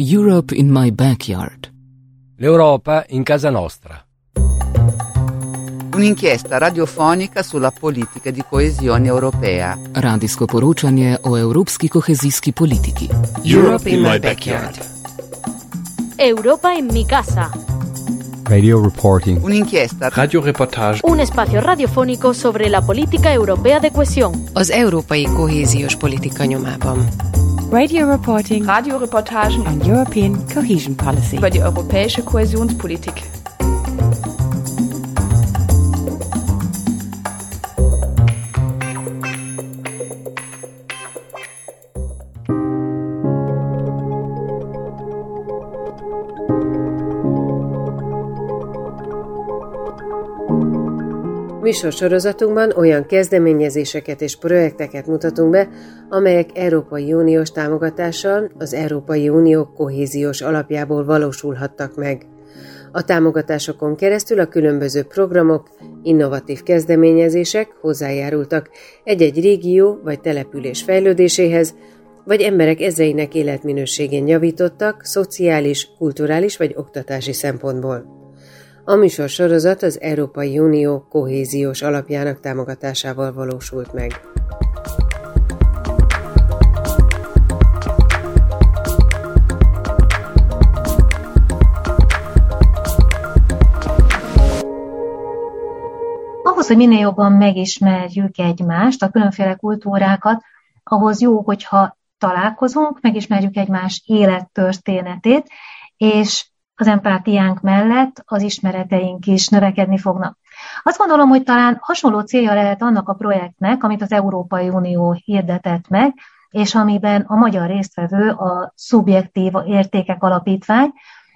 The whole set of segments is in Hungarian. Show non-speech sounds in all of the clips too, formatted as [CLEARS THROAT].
Europe in my backyard. L'Europa in casa nostra. Un'inchiesta radiofonica sulla politica di coesione europea. Radijsko poročanje o evropski kohezijski politiki. Europe in my backyard. Europa en mi casa. Radio reporting. Un'inchiesta Radioreportage. Un espacio radiofónico sobre la política europea de cohesión. Az európai kohéziós politika nyomában. Radio reporting Radioreportagen on European cohesion policy. über die europäische Kohäsionspolitik. Műsorsorozatunkban olyan kezdeményezéseket és projekteket mutatunk be, amelyek Európai Uniós támogatással az Európai Unió kohéziós alapjából valósulhattak meg. A támogatásokon keresztül a különböző programok, innovatív kezdeményezések hozzájárultak egy-egy régió vagy település fejlődéséhez, vagy emberek ezeinek életminőségén javítottak szociális, kulturális vagy oktatási szempontból. A műsor sorozat az Európai Unió kohéziós alapjának támogatásával valósult meg. ahhoz, hogy minél jobban megismerjük egymást, a különféle kultúrákat, ahhoz jó, hogyha találkozunk, megismerjük egymás élettörténetét, és az empátiánk mellett az ismereteink is növekedni fognak. Azt gondolom, hogy talán hasonló célja lehet annak a projektnek, amit az Európai Unió hirdetett meg, és amiben a magyar résztvevő a Szubjektív Értékek Alapítvány,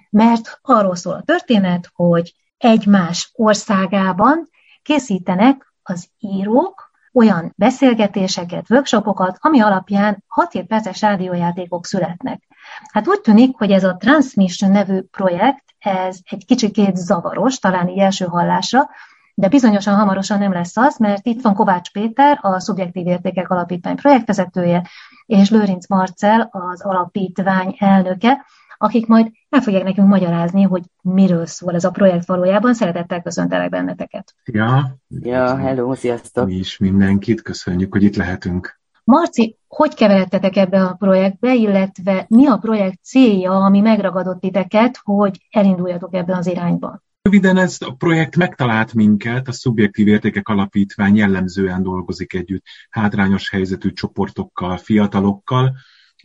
mert arról szól a történet, hogy egymás országában készítenek az írók olyan beszélgetéseket, workshopokat, ami alapján 6 perces rádiójátékok születnek. Hát úgy tűnik, hogy ez a Transmission nevű projekt, ez egy kicsikét zavaros, talán így első hallásra, de bizonyosan hamarosan nem lesz az, mert itt van Kovács Péter, a Szubjektív Értékek Alapítvány projektvezetője, és Lőrinc Marcel, az alapítvány elnöke, akik majd el fogják nekünk magyarázni, hogy miről szól ez a projekt valójában. Szeretettel köszöntelek benneteket. Ja, Ja, hello, sziasztok! mi is mindenkit, köszönjük, hogy itt lehetünk. Marci, hogy keveredtetek ebbe a projektbe, illetve mi a projekt célja, ami megragadott titeket, hogy elinduljatok ebben az irányban? Röviden ez a projekt megtalált minket, a Szubjektív Értékek Alapítvány jellemzően dolgozik együtt hátrányos helyzetű csoportokkal, fiatalokkal,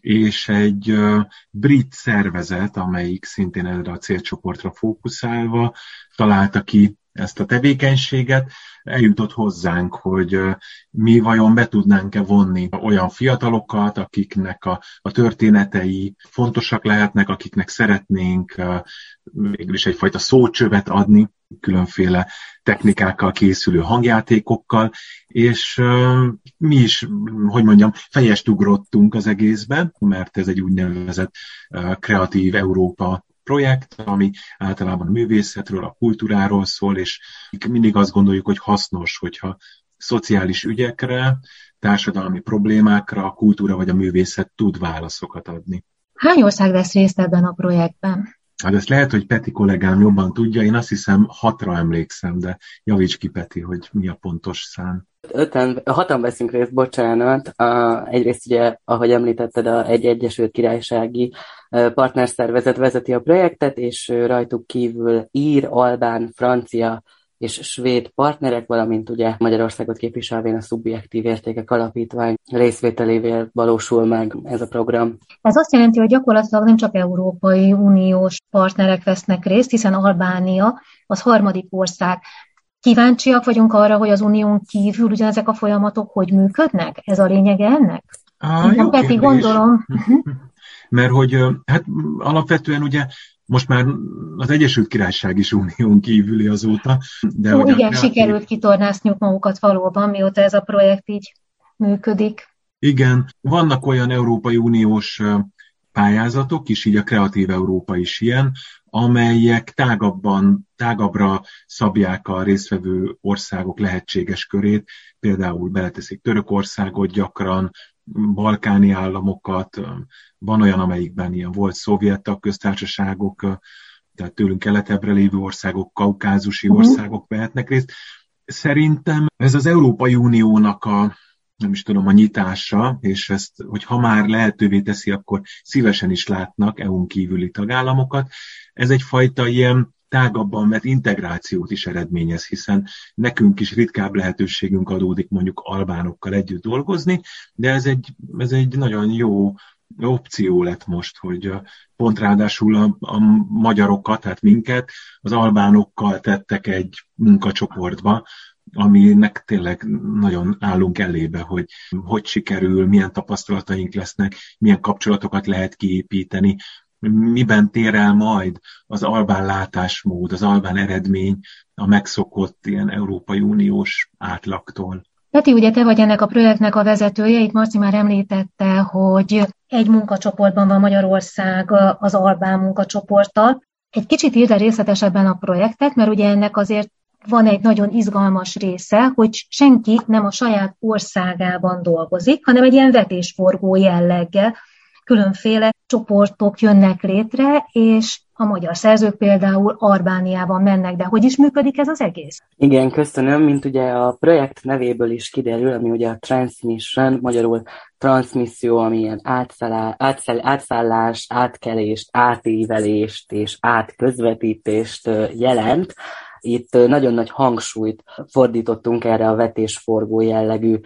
és egy brit szervezet, amelyik szintén erre a célcsoportra fókuszálva találta ki ezt a tevékenységet, eljutott hozzánk, hogy mi vajon be tudnánk-e vonni olyan fiatalokat, akiknek a, a történetei fontosak lehetnek, akiknek szeretnénk ö, végül is egyfajta szócsövet adni, különféle technikákkal készülő hangjátékokkal, és mi is, hogy mondjam, fejest ugrottunk az egészben, mert ez egy úgynevezett kreatív Európa projekt, ami általában a művészetről, a kultúráról szól, és mindig azt gondoljuk, hogy hasznos, hogyha szociális ügyekre, társadalmi problémákra a kultúra vagy a művészet tud válaszokat adni. Hány ország vesz részt ebben a projektben? Hát ezt lehet, hogy Peti kollégám jobban tudja, én azt hiszem hatra emlékszem, de javíts ki Peti, hogy mi a pontos szám. Öten, hatan veszünk részt, bocsánat. A, egyrészt ugye, ahogy említetted, a, egy Egyesült Királysági partnerszervezet vezeti a projektet, és rajtuk kívül ír, albán, francia és svéd partnerek, valamint ugye Magyarországot képviselvén a Szubjektív Értékek Alapítvány részvételével valósul meg ez a program. Ez azt jelenti, hogy gyakorlatilag nem csak Európai Uniós partnerek vesznek részt, hiszen Albánia az harmadik ország. Kíváncsiak vagyunk arra, hogy az unión kívül ugyanezek a folyamatok hogy működnek? Ez a lényege ennek? Ah, Igen, Peti, gondolom. [LAUGHS] Mert hogy hát alapvetően ugye most már az Egyesült Királyság is unión kívüli azóta. De a igen, kreatív- sikerült kitornázniuk magukat valóban, mióta ez a projekt így működik. Igen, vannak olyan Európai Uniós pályázatok is, így a Kreatív Európa is ilyen, amelyek tágabban, tágabbra szabják a résztvevő országok lehetséges körét, például beleteszik Törökországot gyakran, balkáni államokat, van olyan, amelyikben ilyen volt szovjet köztársaságok, tehát tőlünk keletebbre lévő országok, kaukázusi uh-huh. országok vehetnek részt. Szerintem ez az Európai Uniónak a nem is tudom, a nyitása, és ezt, hogy ha már lehetővé teszi, akkor szívesen is látnak EU-n kívüli tagállamokat. Ez egyfajta ilyen tágabban vett integrációt is eredményez, hiszen nekünk is ritkább lehetőségünk adódik mondjuk albánokkal együtt dolgozni, de ez egy, ez egy nagyon jó opció lett most, hogy pont ráadásul a, a magyarokat, tehát minket, az albánokkal tettek egy munkacsoportba, aminek tényleg nagyon állunk elébe, hogy hogy sikerül, milyen tapasztalataink lesznek, milyen kapcsolatokat lehet kiépíteni, miben tér el majd az albán látásmód, az albán eredmény a megszokott ilyen Európai Uniós átlagtól. Peti, ugye te vagy ennek a projektnek a vezetője, itt Marci már említette, hogy egy munkacsoportban van Magyarország az Albán munkacsoporttal. Egy kicsit írd részletesebben a projektet, mert ugye ennek azért van egy nagyon izgalmas része, hogy senki nem a saját országában dolgozik, hanem egy ilyen vetésforgó jelleggel, különféle csoportok jönnek létre, és a magyar szerzők például Arbániában mennek, de hogy is működik ez az egész? Igen, köszönöm, mint ugye a projekt nevéből is kiderül, ami ugye a transmission, magyarul transmisszió, ami ilyen átszállás, átszállás, átkelést, átívelést és átközvetítést jelent itt nagyon nagy hangsúlyt fordítottunk erre a vetésforgó jellegű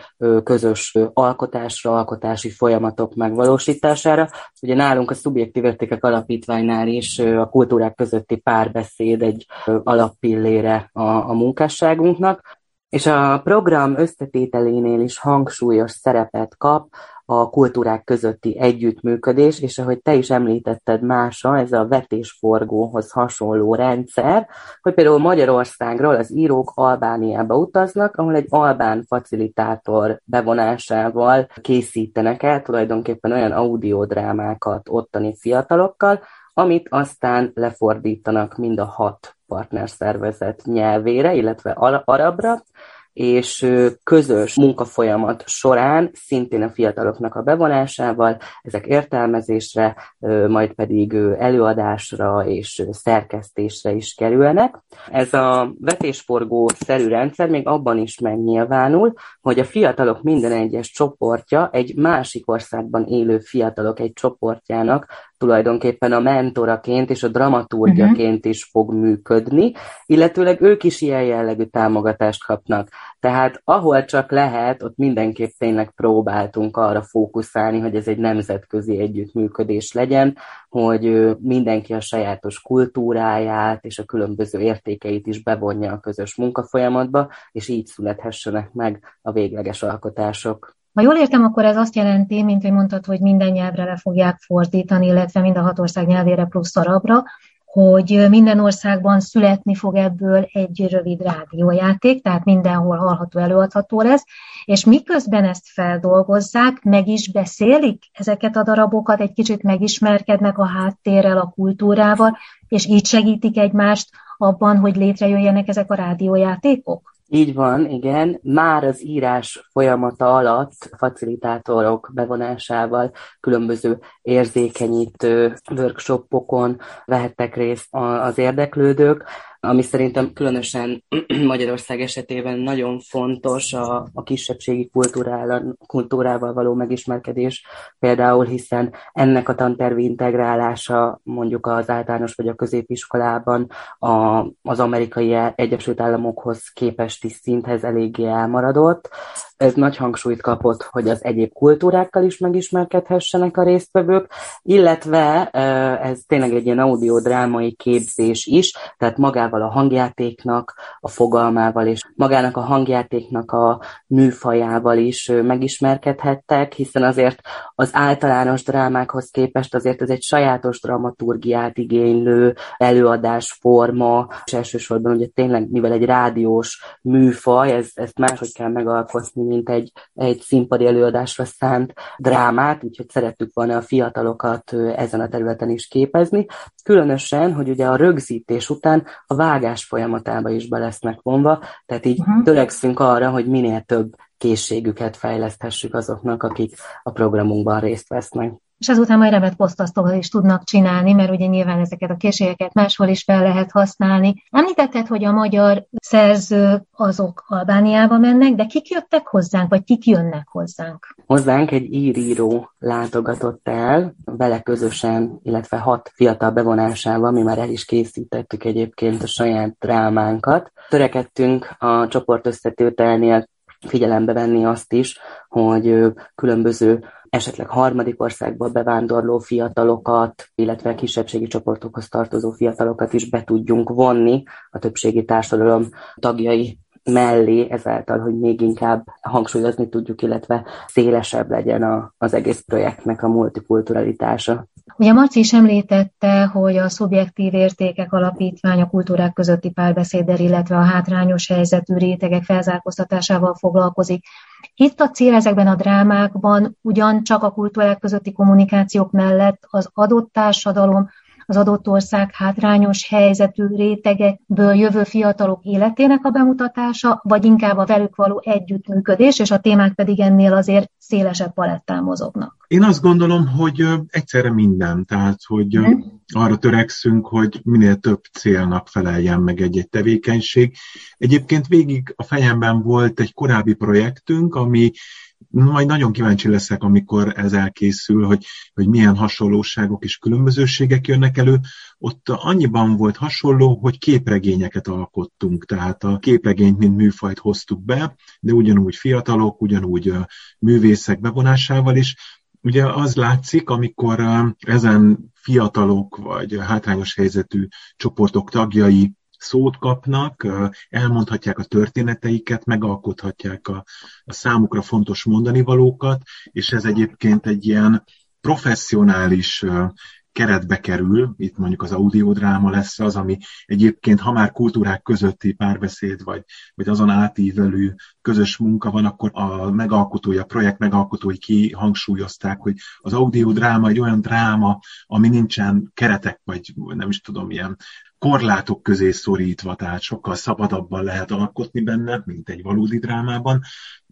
közös alkotásra, alkotási folyamatok megvalósítására. Ugye nálunk a Szubjektív Értékek Alapítványnál is a kultúrák közötti párbeszéd egy alappillére a, a munkásságunknak, és a program összetételénél is hangsúlyos szerepet kap a kultúrák közötti együttműködés, és ahogy te is említetted mása, ez a vetésforgóhoz hasonló rendszer, hogy például Magyarországról az írók Albániába utaznak, ahol egy albán facilitátor bevonásával készítenek el tulajdonképpen olyan audiodrámákat ottani fiatalokkal, amit aztán lefordítanak mind a hat partnerszervezet nyelvére, illetve arabra, és közös munkafolyamat során, szintén a fiataloknak a bevonásával, ezek értelmezésre, majd pedig előadásra és szerkesztésre is kerülnek. Ez a vetésforgó szerű rendszer még abban is megnyilvánul, hogy a fiatalok minden egyes csoportja egy másik országban élő fiatalok egy csoportjának tulajdonképpen a mentoraként és a dramaturgiaként uh-huh. is fog működni, illetőleg ők is ilyen jellegű támogatást kapnak. Tehát ahol csak lehet, ott mindenképp tényleg próbáltunk arra fókuszálni, hogy ez egy nemzetközi együttműködés legyen, hogy mindenki a sajátos kultúráját és a különböző értékeit is bevonja a közös munkafolyamatba, és így születhessenek meg a végleges alkotások. Ha jól értem, akkor ez azt jelenti, mint hogy mondtad, hogy minden nyelvre le fogják fordítani, illetve mind a hat ország nyelvére plusz arabra, hogy minden országban születni fog ebből egy rövid rádiójáték, tehát mindenhol hallható, előadható lesz, és miközben ezt feldolgozzák, meg is beszélik ezeket a darabokat, egy kicsit megismerkednek a háttérrel, a kultúrával, és így segítik egymást abban, hogy létrejöjjenek ezek a rádiójátékok? Így van, igen. Már az írás folyamata alatt facilitátorok bevonásával különböző érzékenyítő workshopokon vehettek részt az érdeklődők ami szerintem különösen [CLEARS THROAT] Magyarország esetében nagyon fontos a, a kisebbségi kultúrával, való megismerkedés, például hiszen ennek a tantervi integrálása mondjuk az általános vagy a középiskolában a, az amerikai Egyesült Államokhoz képesti szinthez eléggé elmaradott, ez nagy hangsúlyt kapott, hogy az egyéb kultúrákkal is megismerkedhessenek a résztvevők, illetve ez tényleg egy ilyen audiodrámai képzés is, tehát magával a hangjátéknak, a fogalmával és magának a hangjátéknak a műfajával is megismerkedhettek, hiszen azért az általános drámákhoz képest azért ez egy sajátos dramaturgiát igénylő előadásforma, és elsősorban ugye tényleg, mivel egy rádiós műfaj, ez, ezt máshogy kell megalkotni, mint egy, egy színpadi előadásra szánt drámát, úgyhogy szerettük volna a fiatalokat ezen a területen is képezni. Különösen, hogy ugye a rögzítés után a vágás folyamatába is be lesznek vonva, tehát így uh-huh. törekszünk arra, hogy minél több készségüket fejleszthessük azoknak, akik a programunkban részt vesznek és ezután majd remet posztasztokat is tudnak csinálni, mert ugye nyilván ezeket a készségeket máshol is fel lehet használni. Említetted, hogy a magyar szerzők azok Albániába mennek, de kik jöttek hozzánk, vagy kik jönnek hozzánk? Hozzánk egy íríró látogatott el, vele közösen, illetve hat fiatal bevonásával, mi már el is készítettük egyébként a saját drámánkat. Törekedtünk a csoport összetőtelnél figyelembe venni azt is, hogy különböző esetleg harmadik országból bevándorló fiatalokat, illetve kisebbségi csoportokhoz tartozó fiatalokat is be tudjunk vonni a többségi társadalom tagjai mellé, ezáltal, hogy még inkább hangsúlyozni tudjuk, illetve szélesebb legyen a, az egész projektnek a multikulturalitása. Ugye Marci is említette, hogy a szubjektív értékek alapítvány a kultúrák közötti párbeszéddel, illetve a hátrányos helyzetű rétegek felzárkóztatásával foglalkozik. Itt a cél ezekben a drámákban ugyancsak a kultúrák közötti kommunikációk mellett az adott társadalom, az adott ország hátrányos helyzetű rétegekből jövő fiatalok életének a bemutatása, vagy inkább a velük való együttműködés, és a témák pedig ennél azért szélesebb palettán mozognak. Én azt gondolom, hogy egyszerre minden, tehát hogy hmm. arra törekszünk, hogy minél több célnak feleljen meg egy-egy tevékenység. Egyébként végig a fejemben volt egy korábbi projektünk, ami majd nagyon kíváncsi leszek, amikor ez elkészül, hogy, hogy milyen hasonlóságok és különbözőségek jönnek elő. Ott annyiban volt hasonló, hogy képregényeket alkottunk, tehát a képregényt, mint műfajt hoztuk be, de ugyanúgy fiatalok, ugyanúgy művészek bevonásával is. Ugye az látszik, amikor ezen fiatalok vagy hátrányos helyzetű csoportok tagjai szót kapnak, elmondhatják a történeteiket, megalkothatják a, a számukra fontos mondani valókat, és ez egyébként egy ilyen professzionális keretbe kerül, itt mondjuk az audiodráma lesz az, ami egyébként, ha már kultúrák közötti párbeszéd, vagy, vagy azon átívelő közös munka van, akkor a megalkotói, a projekt megalkotói kihangsúlyozták, hogy az audiodráma egy olyan dráma, ami nincsen keretek, vagy nem is tudom, ilyen korlátok közé szorítva, tehát sokkal szabadabban lehet alkotni benne, mint egy valódi drámában,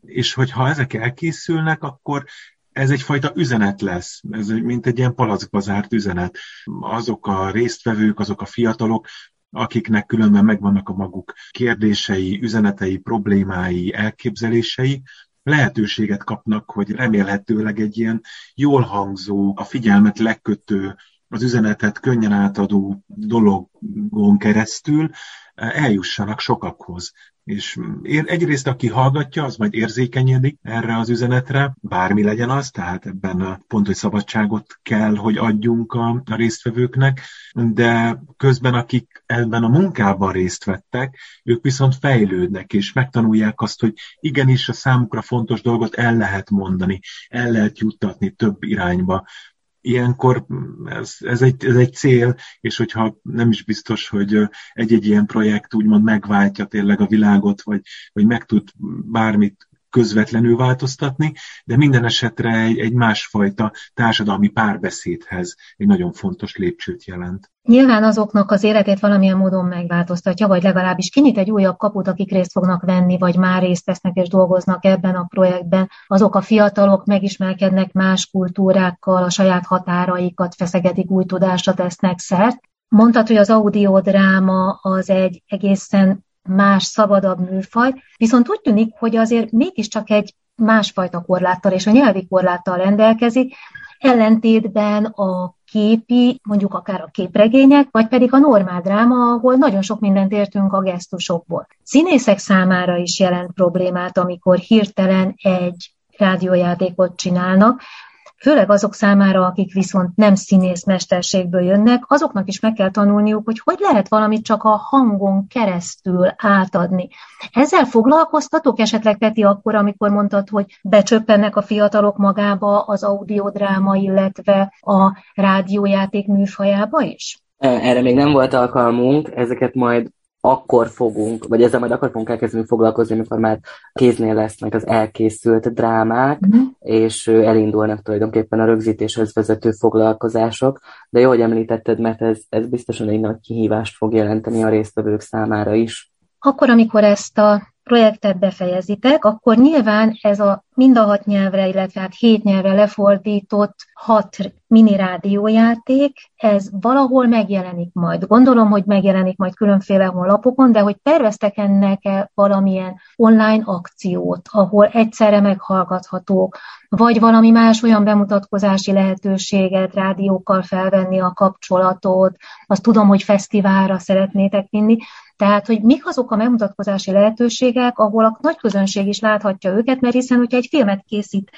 és hogyha ezek elkészülnek, akkor ez egyfajta üzenet lesz, ez mint egy ilyen palackba zárt üzenet. Azok a résztvevők, azok a fiatalok, akiknek különben megvannak a maguk kérdései, üzenetei, problémái, elképzelései, lehetőséget kapnak, hogy remélhetőleg egy ilyen jól hangzó, a figyelmet legkötő az üzenetet könnyen átadó dologon keresztül eljussanak sokakhoz. És egyrészt, aki hallgatja, az majd érzékenyedik erre az üzenetre, bármi legyen az, tehát ebben pont, hogy szabadságot kell, hogy adjunk a résztvevőknek, de közben akik ebben a munkában részt vettek, ők viszont fejlődnek, és megtanulják azt, hogy igenis a számukra fontos dolgot el lehet mondani, el lehet juttatni több irányba, ilyenkor ez, ez, egy, ez egy cél, és hogyha nem is biztos, hogy egy-egy ilyen projekt úgymond megváltja tényleg a világot, vagy, vagy meg tud bármit közvetlenül változtatni, de minden esetre egy, egy másfajta társadalmi párbeszédhez egy nagyon fontos lépcsőt jelent. Nyilván azoknak az életét valamilyen módon megváltoztatja, vagy legalábbis kinyit egy újabb kaput, akik részt fognak venni, vagy már részt vesznek és dolgoznak ebben a projektben. Azok a fiatalok megismerkednek más kultúrákkal, a saját határaikat feszegetik, új tudásra tesznek szert. Mondtad, hogy az audiodráma az egy egészen más, szabadabb műfaj, viszont úgy tűnik, hogy azért mégiscsak egy másfajta korláttal és a nyelvi korláttal rendelkezik, ellentétben a képi, mondjuk akár a képregények, vagy pedig a normál dráma, ahol nagyon sok mindent értünk a gesztusokból. Színészek számára is jelent problémát, amikor hirtelen egy rádiójátékot csinálnak, főleg azok számára, akik viszont nem színész mesterségből jönnek, azoknak is meg kell tanulniuk, hogy hogy lehet valamit csak a hangon keresztül átadni. Ezzel foglalkoztatok esetleg, Peti, akkor, amikor mondtad, hogy becsöppennek a fiatalok magába az audiodráma, illetve a rádiójáték műfajába is? Erre még nem volt alkalmunk, ezeket majd akkor fogunk, vagy ezzel majd akkor fogunk elkezdeni foglalkozni, amikor már kéznél lesznek az elkészült drámák, uh-huh. és elindulnak tulajdonképpen a rögzítéshez vezető foglalkozások. De jó, hogy említetted, mert ez, ez biztosan egy nagy kihívást fog jelenteni a résztvevők számára is. Akkor, amikor ezt a projektet befejezitek, akkor nyilván ez a mind a hat nyelvre, illetve hát hét nyelvre lefordított hat mini rádiójáték, ez valahol megjelenik majd. Gondolom, hogy megjelenik majd különféle honlapokon, de hogy terveztek ennek -e valamilyen online akciót, ahol egyszerre meghallgathatók, vagy valami más olyan bemutatkozási lehetőséget, rádiókkal felvenni a kapcsolatot, azt tudom, hogy fesztiválra szeretnétek vinni, tehát, hogy mik azok a megmutatkozási lehetőségek, ahol a nagy közönség is láthatja őket, mert hiszen, hogyha egy filmet készít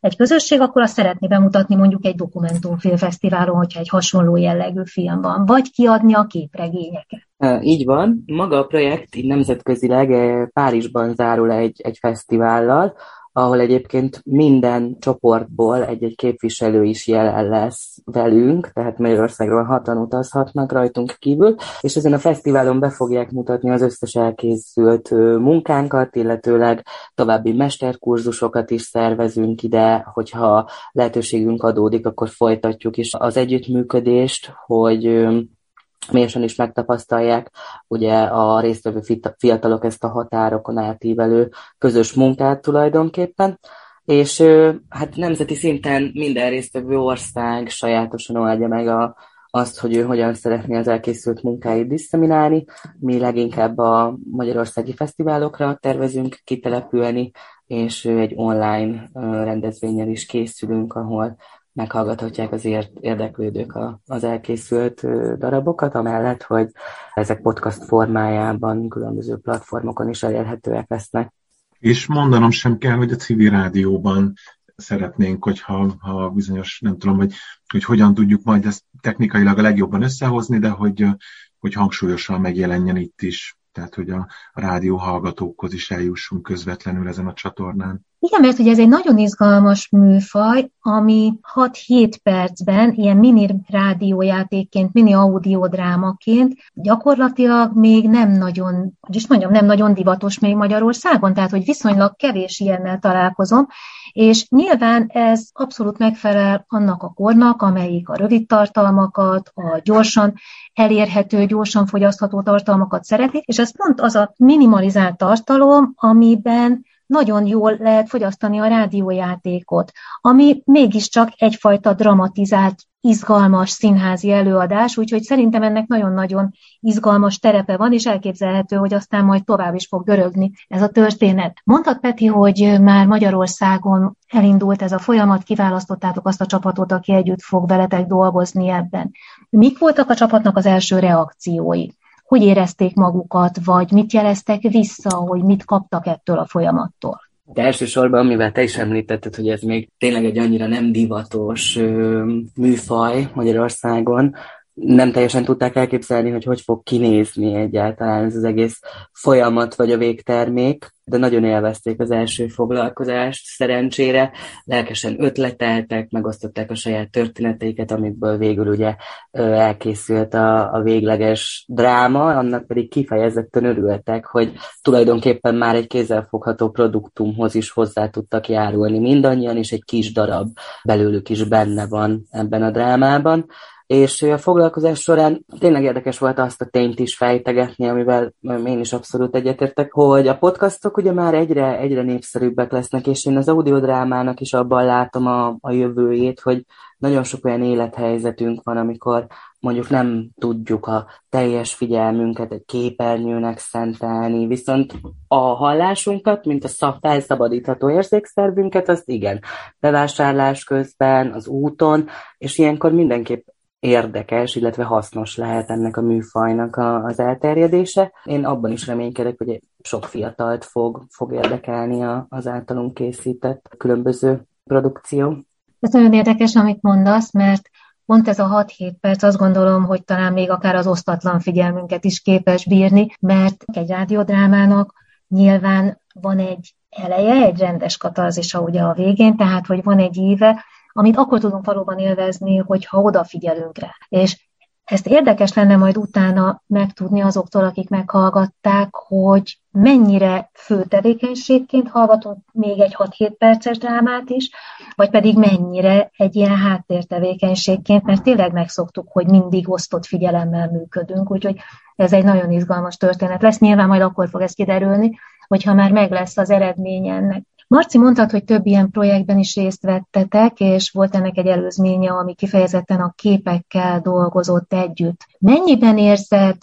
egy közösség, akkor azt szeretné bemutatni mondjuk egy dokumentumfilmfesztiválon, hogyha egy hasonló jellegű film van, vagy kiadni a képregényeket. Így van. Maga a projekt így nemzetközileg Párizsban zárul egy, egy fesztivállal, ahol egyébként minden csoportból egy-egy képviselő is jelen lesz velünk, tehát Magyarországról hatan utazhatnak rajtunk kívül, és ezen a fesztiválon be fogják mutatni az összes elkészült munkánkat, illetőleg további mesterkurzusokat is szervezünk ide, hogyha lehetőségünk adódik, akkor folytatjuk is az együttműködést, hogy mélyen is megtapasztalják ugye a résztvevő fiatalok ezt a határokon átívelő közös munkát tulajdonképpen, és hát nemzeti szinten minden résztvevő ország sajátosan oldja meg a, azt, hogy ő hogyan szeretné az elkészült munkáit diszeminálni. Mi leginkább a magyarországi fesztiválokra tervezünk kitelepülni, és egy online rendezvényen is készülünk, ahol meghallgathatják az érdeklődők a, az elkészült darabokat, amellett, hogy ezek podcast formájában különböző platformokon is elérhetőek lesznek. És mondanom sem kell, hogy a civil rádióban szeretnénk, hogyha ha bizonyos, nem tudom, hogy, hogy hogyan tudjuk majd ezt technikailag a legjobban összehozni, de hogy, hogy hangsúlyosan megjelenjen itt is tehát hogy a, rádió hallgatókhoz is eljussunk közvetlenül ezen a csatornán. Igen, mert ugye ez egy nagyon izgalmas műfaj, ami 6-7 percben ilyen mini rádiójátékként, mini audiodrámaként gyakorlatilag még nem nagyon, hogy is mondjam, nem nagyon divatos még Magyarországon, tehát hogy viszonylag kevés ilyennel találkozom, és nyilván ez abszolút megfelel annak a kornak, amelyik a rövid tartalmakat, a gyorsan elérhető, gyorsan fogyasztható tartalmakat szeretik, és ez pont az a minimalizált tartalom, amiben nagyon jól lehet fogyasztani a rádiójátékot, ami mégiscsak egyfajta dramatizált, izgalmas színházi előadás, úgyhogy szerintem ennek nagyon-nagyon izgalmas terepe van, és elképzelhető, hogy aztán majd tovább is fog görögni ez a történet. Mondtad, Peti, hogy már Magyarországon elindult ez a folyamat, kiválasztottátok azt a csapatot, aki együtt fog veletek dolgozni ebben. Mik voltak a csapatnak az első reakciói? Hogy érezték magukat, vagy mit jeleztek vissza, hogy mit kaptak ettől a folyamattól? De elsősorban, mivel te is említetted, hogy ez még tényleg egy annyira nem divatos ö, műfaj Magyarországon, nem teljesen tudták elképzelni, hogy hogy fog kinézni egyáltalán ez az egész folyamat vagy a végtermék, de nagyon élvezték az első foglalkozást, szerencsére. Lelkesen ötleteltek, megosztották a saját történeteiket, amikből végül ugye elkészült a, a végleges dráma, annak pedig kifejezetten örültek, hogy tulajdonképpen már egy kézzelfogható produktumhoz is hozzá tudtak járulni mindannyian, és egy kis darab belőlük is benne van ebben a drámában és a foglalkozás során tényleg érdekes volt azt a tényt is fejtegetni, amivel én is abszolút egyetértek, hogy a podcastok ugye már egyre, egyre népszerűbbek lesznek, és én az audiodrámának is abban látom a, a jövőjét, hogy nagyon sok olyan élethelyzetünk van, amikor mondjuk nem tudjuk a teljes figyelmünket egy képernyőnek szentelni, viszont a hallásunkat, mint a felszabadítható érzékszervünket, azt igen, bevásárlás közben, az úton, és ilyenkor mindenképp érdekes, illetve hasznos lehet ennek a műfajnak a, az elterjedése. Én abban is reménykedek, hogy sok fiatalt fog, fog érdekelni a, az általunk készített különböző produkció. Ez nagyon érdekes, amit mondasz, mert pont ez a 6-7 perc azt gondolom, hogy talán még akár az osztatlan figyelmünket is képes bírni, mert egy rádiodrámának nyilván van egy eleje, egy rendes katarzisa ugye a végén, tehát hogy van egy íve, amit akkor tudunk valóban élvezni, hogyha odafigyelünk rá. És ezt érdekes lenne majd utána megtudni azoktól, akik meghallgatták, hogy mennyire fő tevékenységként hallgatunk még egy 6-7 perces drámát is, vagy pedig mennyire egy ilyen háttértevékenységként, mert tényleg megszoktuk, hogy mindig osztott figyelemmel működünk, úgyhogy ez egy nagyon izgalmas történet lesz. Nyilván majd akkor fog ez kiderülni, hogyha már meg lesz az eredménye ennek. Marci mondtad, hogy több ilyen projektben is részt vettetek, és volt ennek egy előzménye, ami kifejezetten a képekkel dolgozott együtt. Mennyiben érzed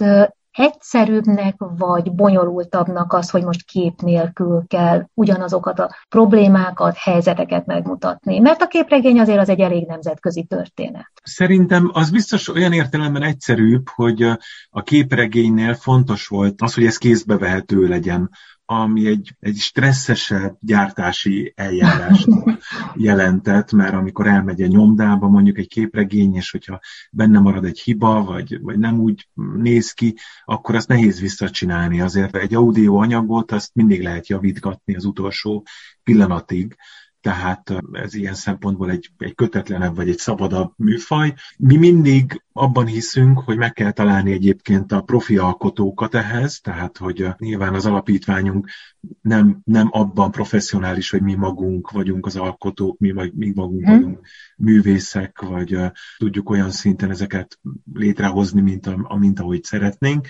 egyszerűbbnek vagy bonyolultabbnak az, hogy most kép nélkül kell ugyanazokat a problémákat, helyzeteket megmutatni? Mert a képregény azért az egy elég nemzetközi történet. Szerintem az biztos olyan értelemben egyszerűbb, hogy a képregénynél fontos volt az, hogy ez kézbevehető legyen ami egy, egy stresszesebb gyártási eljárást jelentett, mert amikor elmegy a nyomdába mondjuk egy képregény, és hogyha benne marad egy hiba, vagy, vagy nem úgy néz ki, akkor azt nehéz visszacsinálni. Azért egy audio anyagot azt mindig lehet javítgatni az utolsó pillanatig, tehát ez ilyen szempontból egy, egy kötetlenebb vagy egy szabadabb műfaj. Mi mindig abban hiszünk, hogy meg kell találni egyébként a profi alkotókat ehhez, tehát hogy nyilván az alapítványunk nem, nem abban professzionális, hogy mi magunk vagyunk az alkotók, mi, vagy, mi magunk hmm. vagyunk művészek, vagy uh, tudjuk olyan szinten ezeket létrehozni, mint, a, mint ahogy szeretnénk.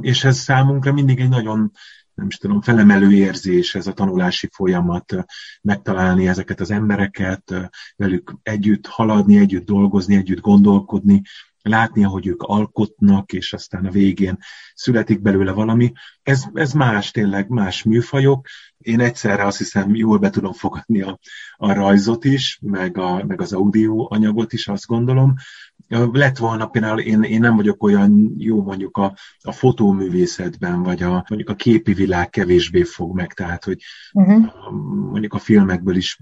És ez számunkra mindig egy nagyon nem is tudom, felemelő érzés ez a tanulási folyamat, megtalálni ezeket az embereket, velük együtt haladni, együtt dolgozni, együtt gondolkodni, látni, ahogy ők alkotnak, és aztán a végén születik belőle valami. Ez, ez más, tényleg más műfajok. Én egyszerre azt hiszem jól be tudom fogadni a, a rajzot is, meg, a, meg az audio anyagot is, azt gondolom. Lett volna például, én, én nem vagyok olyan jó mondjuk a, a fotóművészetben, vagy a, mondjuk a képi világ kevésbé fog meg, tehát hogy uh-huh. mondjuk a filmekből is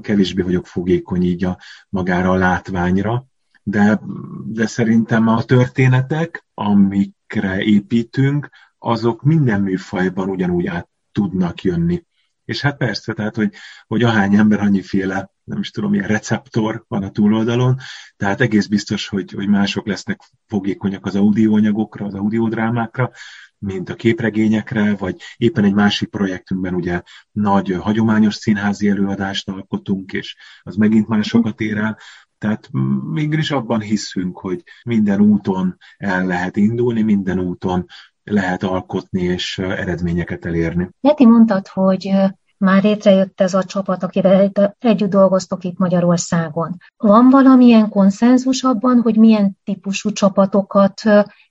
kevésbé vagyok fogékony így a magára a látványra, de, de szerintem a történetek, amikre építünk, azok minden műfajban ugyanúgy át tudnak jönni. És hát persze, tehát, hogy, hogy ahány ember, annyiféle, nem is tudom, milyen receptor van a túloldalon, tehát egész biztos, hogy, hogy mások lesznek fogékonyak az audioanyagokra, az audiodrámákra, mint a képregényekre, vagy éppen egy másik projektünkben ugye nagy hagyományos színházi előadást alkotunk, és az megint másokat ér el. Tehát mégis abban hiszünk, hogy minden úton el lehet indulni, minden úton lehet alkotni és eredményeket elérni. Neti mondtad, hogy már létrejött ez a csapat, akivel együtt dolgoztok itt Magyarországon. Van valamilyen konszenzus abban, hogy milyen típusú csapatokat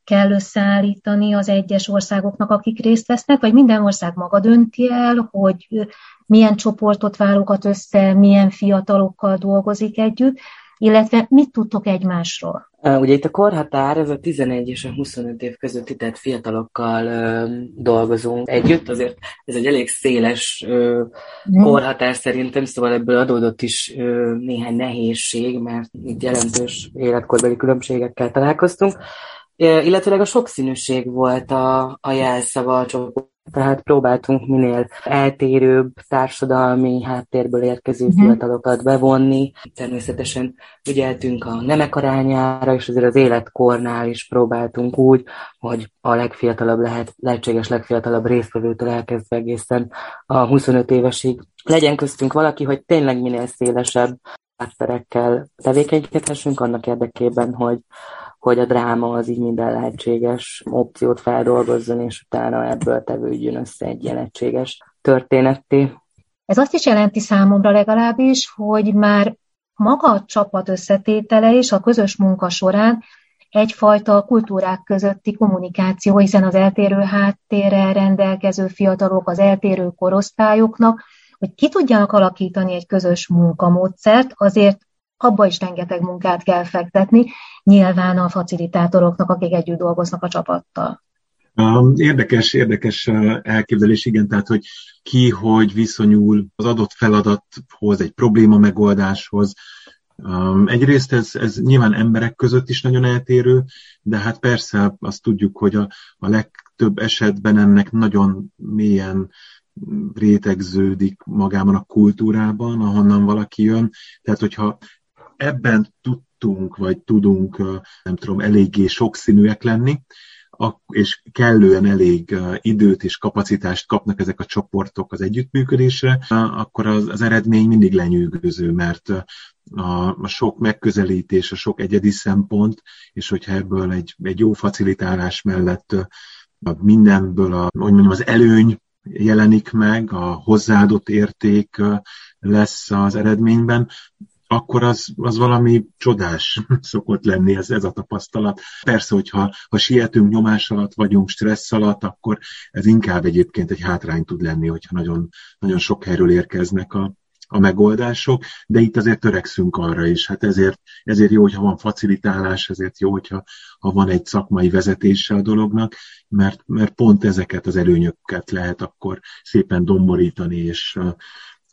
kell összeállítani az egyes országoknak, akik részt vesznek, vagy minden ország maga dönti el, hogy milyen csoportot válogat össze, milyen fiatalokkal dolgozik együtt, illetve mit tudtok egymásról? Ugye itt a korhatár, ez a 11 és a 25 év közötti, tehát fiatalokkal ö, dolgozunk együtt, azért ez egy elég széles ö, mm. korhatár szerintem, szóval ebből adódott is ö, néhány nehézség, mert itt jelentős életkorbeli különbségekkel találkoztunk. Illetőleg a sokszínűség volt a, a jelszava a csoport tehát próbáltunk minél eltérőbb társadalmi háttérből érkező uh-huh. fiatalokat bevonni. Természetesen ügyeltünk a nemek arányára, és azért az életkornál is próbáltunk úgy, hogy a legfiatalabb lehet, lehetséges legfiatalabb résztvevőtől elkezdve egészen a 25 évesig legyen köztünk valaki, hogy tényleg minél szélesebb hátterekkel tevékenykedhessünk annak érdekében, hogy hogy a dráma az így minden lehetséges opciót feldolgozzon, és utána ebből tevődjön össze egy ilyen egységes történetté. Ez azt is jelenti számomra legalábbis, hogy már maga a csapat összetétele és a közös munka során egyfajta kultúrák közötti kommunikáció, hiszen az eltérő háttérrel rendelkező fiatalok, az eltérő korosztályoknak, hogy ki tudjanak alakítani egy közös munkamódszert, azért abba is rengeteg munkát kell fektetni, nyilván a facilitátoroknak, akik együtt dolgoznak a csapattal. Érdekes, érdekes elképzelés, igen, tehát, hogy ki hogy viszonyul az adott feladathoz, egy probléma megoldáshoz. Egyrészt ez, ez nyilván emberek között is nagyon eltérő, de hát persze azt tudjuk, hogy a, a legtöbb esetben ennek nagyon mélyen rétegződik magában a kultúrában, ahonnan valaki jön. Tehát, hogyha ebben tudtunk, vagy tudunk, nem tudom, eléggé sokszínűek lenni, és kellően elég időt és kapacitást kapnak ezek a csoportok az együttműködésre, akkor az, az eredmény mindig lenyűgöző, mert a, a sok megközelítés, a sok egyedi szempont, és hogyha ebből egy, egy jó facilitálás mellett mindenből a, hogy mondjam, az előny jelenik meg, a hozzáadott érték lesz az eredményben, akkor az, az valami csodás [LAUGHS] szokott lenni ez, ez a tapasztalat. Persze, hogyha ha sietünk, nyomás alatt vagyunk, stressz alatt, akkor ez inkább egyébként egy hátrány tud lenni, hogyha nagyon, nagyon sok helyről érkeznek a, a megoldások, de itt azért törekszünk arra is. Hát ezért, ezért jó, hogyha van facilitálás, ezért jó, hogyha ha van egy szakmai vezetése a dolognak, mert, mert pont ezeket az előnyöket lehet akkor szépen domborítani, és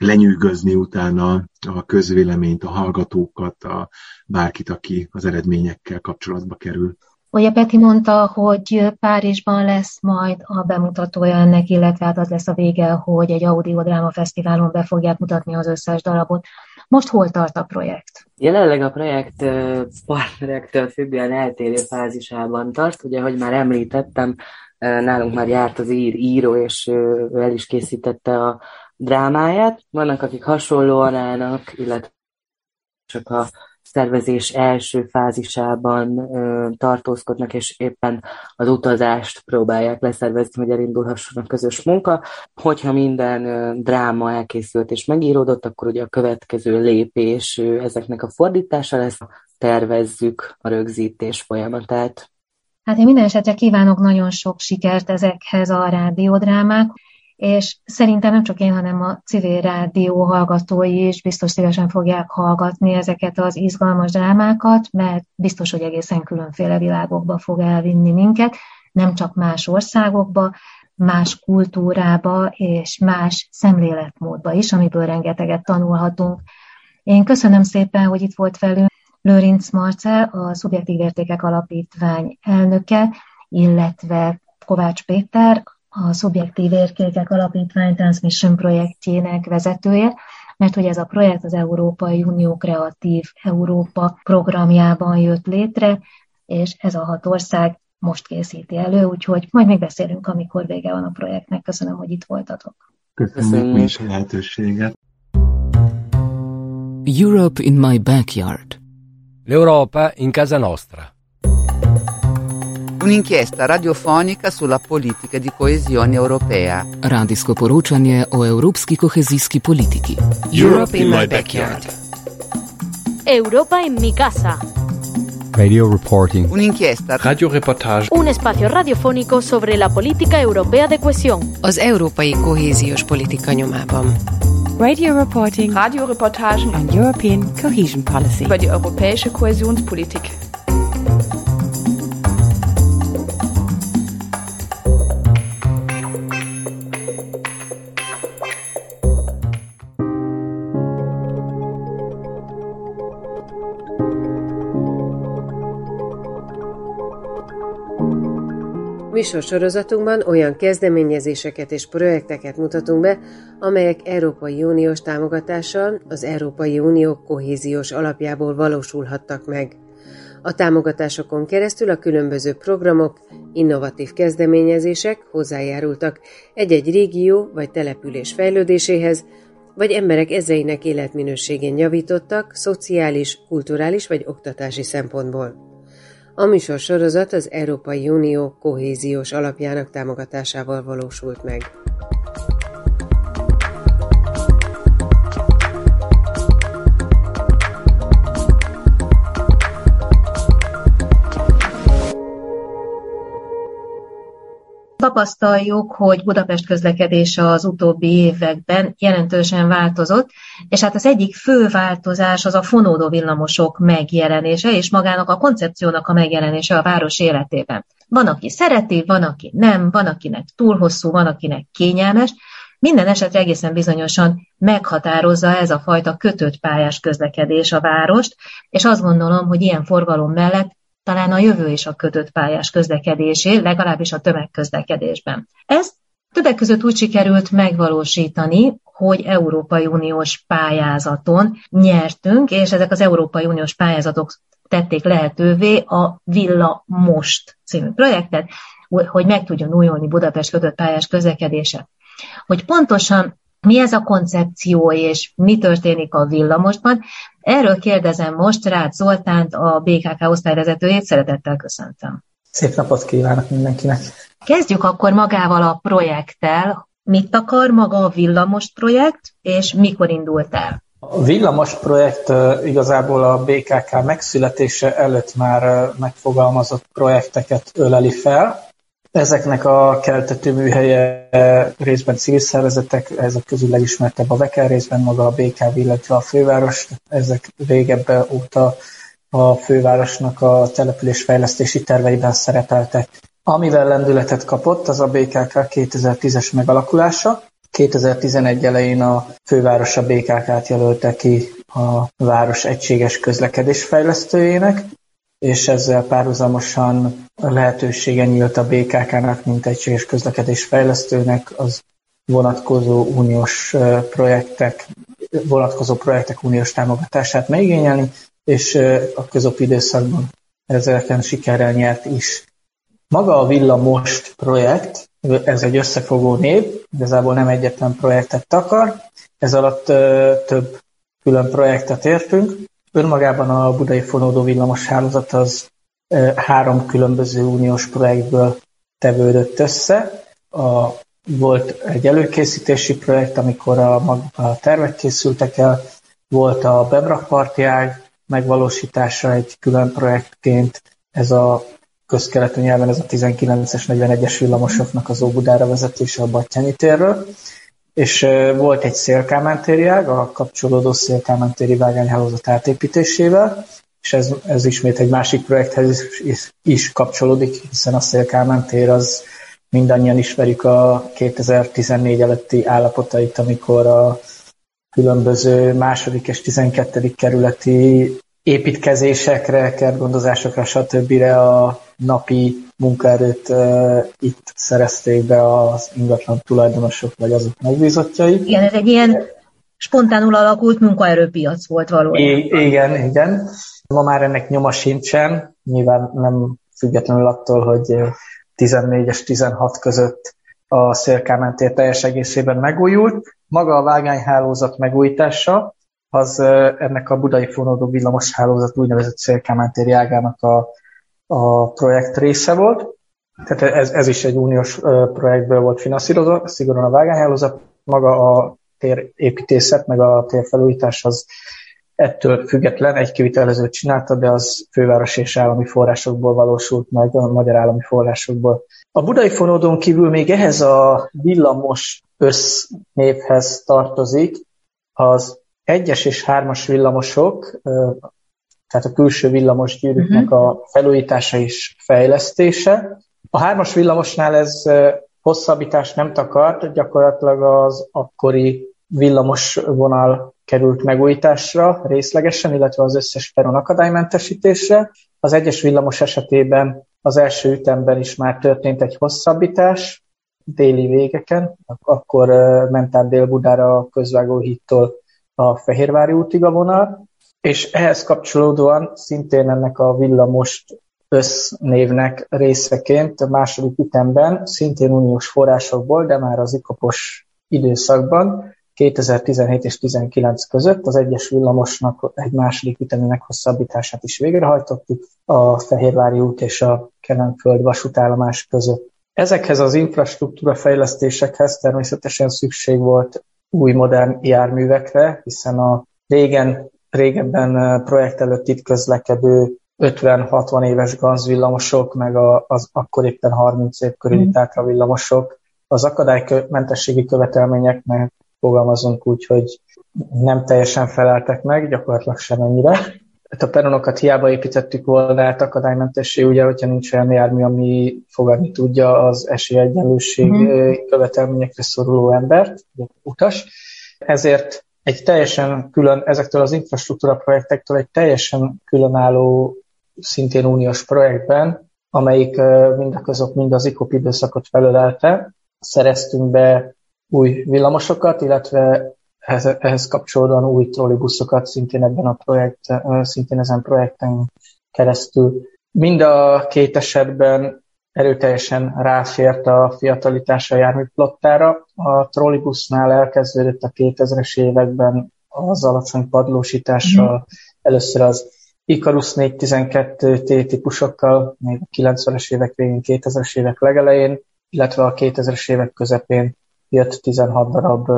lenyűgözni utána a közvéleményt, a hallgatókat, a bárkit, aki az eredményekkel kapcsolatba kerül. Ugye Peti mondta, hogy Párizsban lesz majd a bemutatója ennek, illetve hát az lesz a vége, hogy egy Audiodráma Fesztiválon be fogják mutatni az összes darabot. Most hol tart a projekt? Jelenleg a projekt partnerektől függően eltérő fázisában tart. Ugye, hogy már említettem, nálunk már járt az ír, író, és ő el is készítette a drámáját. Vannak, akik hasonlóan állnak, illetve csak a szervezés első fázisában ö, tartózkodnak, és éppen az utazást próbálják leszervezni, hogy elindulhasson a közös munka. Hogyha minden ö, dráma elkészült és megíródott, akkor ugye a következő lépés ö, ezeknek a fordítása lesz, tervezzük a rögzítés folyamatát. Hát én minden esetre kívánok nagyon sok sikert ezekhez a rádiódrámák és szerintem nem csak én, hanem a civil rádió hallgatói is biztos szívesen fogják hallgatni ezeket az izgalmas drámákat, mert biztos, hogy egészen különféle világokba fog elvinni minket, nem csak más országokba, más kultúrába és más szemléletmódba is, amiből rengeteget tanulhatunk. Én köszönöm szépen, hogy itt volt velünk Lőrinc Marcel, a Szubjektív Értékek Alapítvány elnöke, illetve Kovács Péter, a Szubjektív Értékek Alapítvány Transmission projektjének vezetője, mert hogy ez a projekt az Európai Unió Kreatív Európa programjában jött létre, és ez a hat ország most készíti elő, úgyhogy majd még beszélünk, amikor vége van a projektnek. Köszönöm, hogy itt voltatok. Köszönjük mi is a lehetőséget. Europe in my backyard. L'Europa in casa nostra. Un'inchiesta radiofonica sulla politica di coesione europea. Radijsko poročanje o evropski kohezijski politiki. Europe in my backyard. Europa en mi casa. Radio reporting. Un'inchiesta. Radioreportage. Un espacio radiofónico sobre la política europea de cohesión. Az európai kohéziós politika nyomában. Radio reporting. Radioreportagen on European cohesion policy. über die europäische Kohäsionspolitik. Műsorsorozatunkban olyan kezdeményezéseket és projekteket mutatunk be, amelyek Európai Uniós támogatással az Európai Unió kohéziós alapjából valósulhattak meg. A támogatásokon keresztül a különböző programok, innovatív kezdeményezések hozzájárultak egy-egy régió vagy település fejlődéséhez, vagy emberek ezeinek életminőségén javítottak szociális, kulturális vagy oktatási szempontból. A műsor sorozat az Európai Unió kohéziós alapjának támogatásával valósult meg. Tapasztaljuk, hogy Budapest közlekedése az utóbbi években jelentősen változott, és hát az egyik fő változás az a fonódó villamosok megjelenése, és magának a koncepciónak a megjelenése a város életében. Van, aki szereti, van, aki nem, van, akinek túl hosszú, van, akinek kényelmes, minden esetre egészen bizonyosan meghatározza ez a fajta kötött pályás közlekedés a várost, és azt gondolom, hogy ilyen forgalom mellett talán a jövő is a kötött pályás közlekedésé, legalábbis a tömegközlekedésben. Ezt többek között úgy sikerült megvalósítani, hogy Európai Uniós pályázaton nyertünk, és ezek az Európai Uniós pályázatok tették lehetővé a Villa Most című projektet, hogy meg tudjon újulni Budapest kötött pályás közlekedése. Hogy pontosan mi ez a koncepció, és mi történik a villamosban? Erről kérdezem most Rácz Zoltánt, a BKK osztályvezetőjét, szeretettel köszöntöm. Szép napot kívánok mindenkinek! Kezdjük akkor magával a projekttel. Mit akar maga a villamos projekt, és mikor indult el? A villamos projekt igazából a BKK megszületése előtt már megfogalmazott projekteket öleli fel, Ezeknek a keltető műhelye részben civil szervezetek, ezek közül legismertebb a Veker részben, maga a BKV, illetve a főváros. Ezek régebb óta a fővárosnak a településfejlesztési terveiben szerepeltek. Amivel lendületet kapott, az a BKK 2010-es megalakulása. 2011 elején a főváros a BKK-t jelölte ki a város egységes közlekedés fejlesztőjének, és ezzel párhuzamosan lehetősége nyílt a BKK-nak, mint egységes közlekedés fejlesztőnek az vonatkozó uniós projektek, vonatkozó projektek uniós támogatását megigényelni, és a közöbb időszakban ezeken sikerrel nyert is. Maga a Villa Most projekt, ez egy összefogó név, igazából nem egyetlen projektet takar, ez alatt több külön projektet értünk, Önmagában a budai fonódó villamos hálózat az három különböző uniós projektből tevődött össze. A, volt egy előkészítési projekt, amikor a, a tervek készültek el, volt a Bebrakparti ág megvalósítása egy külön projektként, ez a közkeletű nyelven ez a 19-es, 41-es villamosoknak az Óbudára vezetése a Battyányi térről és volt egy szélkámántéri ág, a kapcsolódó szélkámántéri vágányhálózat átépítésével, és ez, ez ismét egy másik projekthez is, is, kapcsolódik, hiszen a szélkámántér az mindannyian ismerjük a 2014 előtti állapotait, amikor a különböző második és tizenkettedik kerületi építkezésekre, kertgondozásokra, stb. a napi munkaerőt itt szerezték be az ingatlan tulajdonosok vagy azok megbízottjai. Igen, ez egy ilyen spontánul alakult munkaerőpiac volt valójában. I- igen, igen. Ma már ennek nyoma sincsen, nyilván nem függetlenül attól, hogy 14 és 16 között a szélkámentér teljes egészében megújult. Maga a vágányhálózat megújítása, az ennek a budai fonódó villamos hálózat úgynevezett szélkámentéri ágának a a projekt része volt. Tehát ez, ez is egy uniós projektből volt finanszírozva, szigorúan a vágányhálózat, maga a térépítészet, meg a térfelújítás az ettől független egy kivitelezőt csinálta, de az főváros és állami forrásokból valósult meg, a magyar állami forrásokból. A budai fonódon kívül még ehhez a villamos össznévhez tartozik az egyes és hármas villamosok, tehát a külső villamos gyűrűknek uh-huh. a felújítása és fejlesztése. A hármas villamosnál ez hosszabbítást nem takart, gyakorlatilag az akkori villamos vonal került megújításra részlegesen, illetve az összes peron akadálymentesítésre. Az egyes villamos esetében az első ütemben is már történt egy hosszabbítás, déli végeken, akkor ment át Dél-Budára a közvágóhídtól a Fehérvári útig a vonal, és ehhez kapcsolódóan szintén ennek a villamos össznévnek részeként a második ütemben, szintén uniós forrásokból, de már az ikopos időszakban, 2017 és 2019 között az egyes villamosnak egy második ütemi meghosszabbítását is végrehajtottuk a Fehérvári út és a Kelenföld vasútállomás között. Ezekhez az infrastruktúra fejlesztésekhez természetesen szükség volt új modern járművekre, hiszen a régen régebben projekt előtt itt közlekedő 50-60 éves gazvillamosok, meg a, az akkor éppen 30 év körüli mm. villamosok, az akadálymentességi követelményeknek fogalmazunk úgy, hogy nem teljesen feleltek meg, gyakorlatilag semennyire. Hát a peronokat hiába építettük volna át akadálymentessé, ugye, hogyha nincs olyan jármű, ami fogadni tudja az esélyegyenlőség mm. követelményekre szoruló embert, utas. Ezért egy teljesen külön, ezektől az infrastruktúra projektektől egy teljesen különálló, szintén uniós projektben, amelyik mind a mind az ICOP időszakot felölelte, szereztünk be új villamosokat, illetve ehhez, ehhez kapcsolódóan új trollibuszokat szintén ebben a projekt, szintén ezen projekten keresztül. Mind a két esetben erőteljesen ráfért a fiatalitás a járműflottára. A trollibusznál elkezdődött a 2000-es években az alacsony padlósítással, mm. először az Icarus 412 T típusokkal, még a 90-es évek végén, 2000-es évek legelején, illetve a 2000-es évek közepén jött 16 darab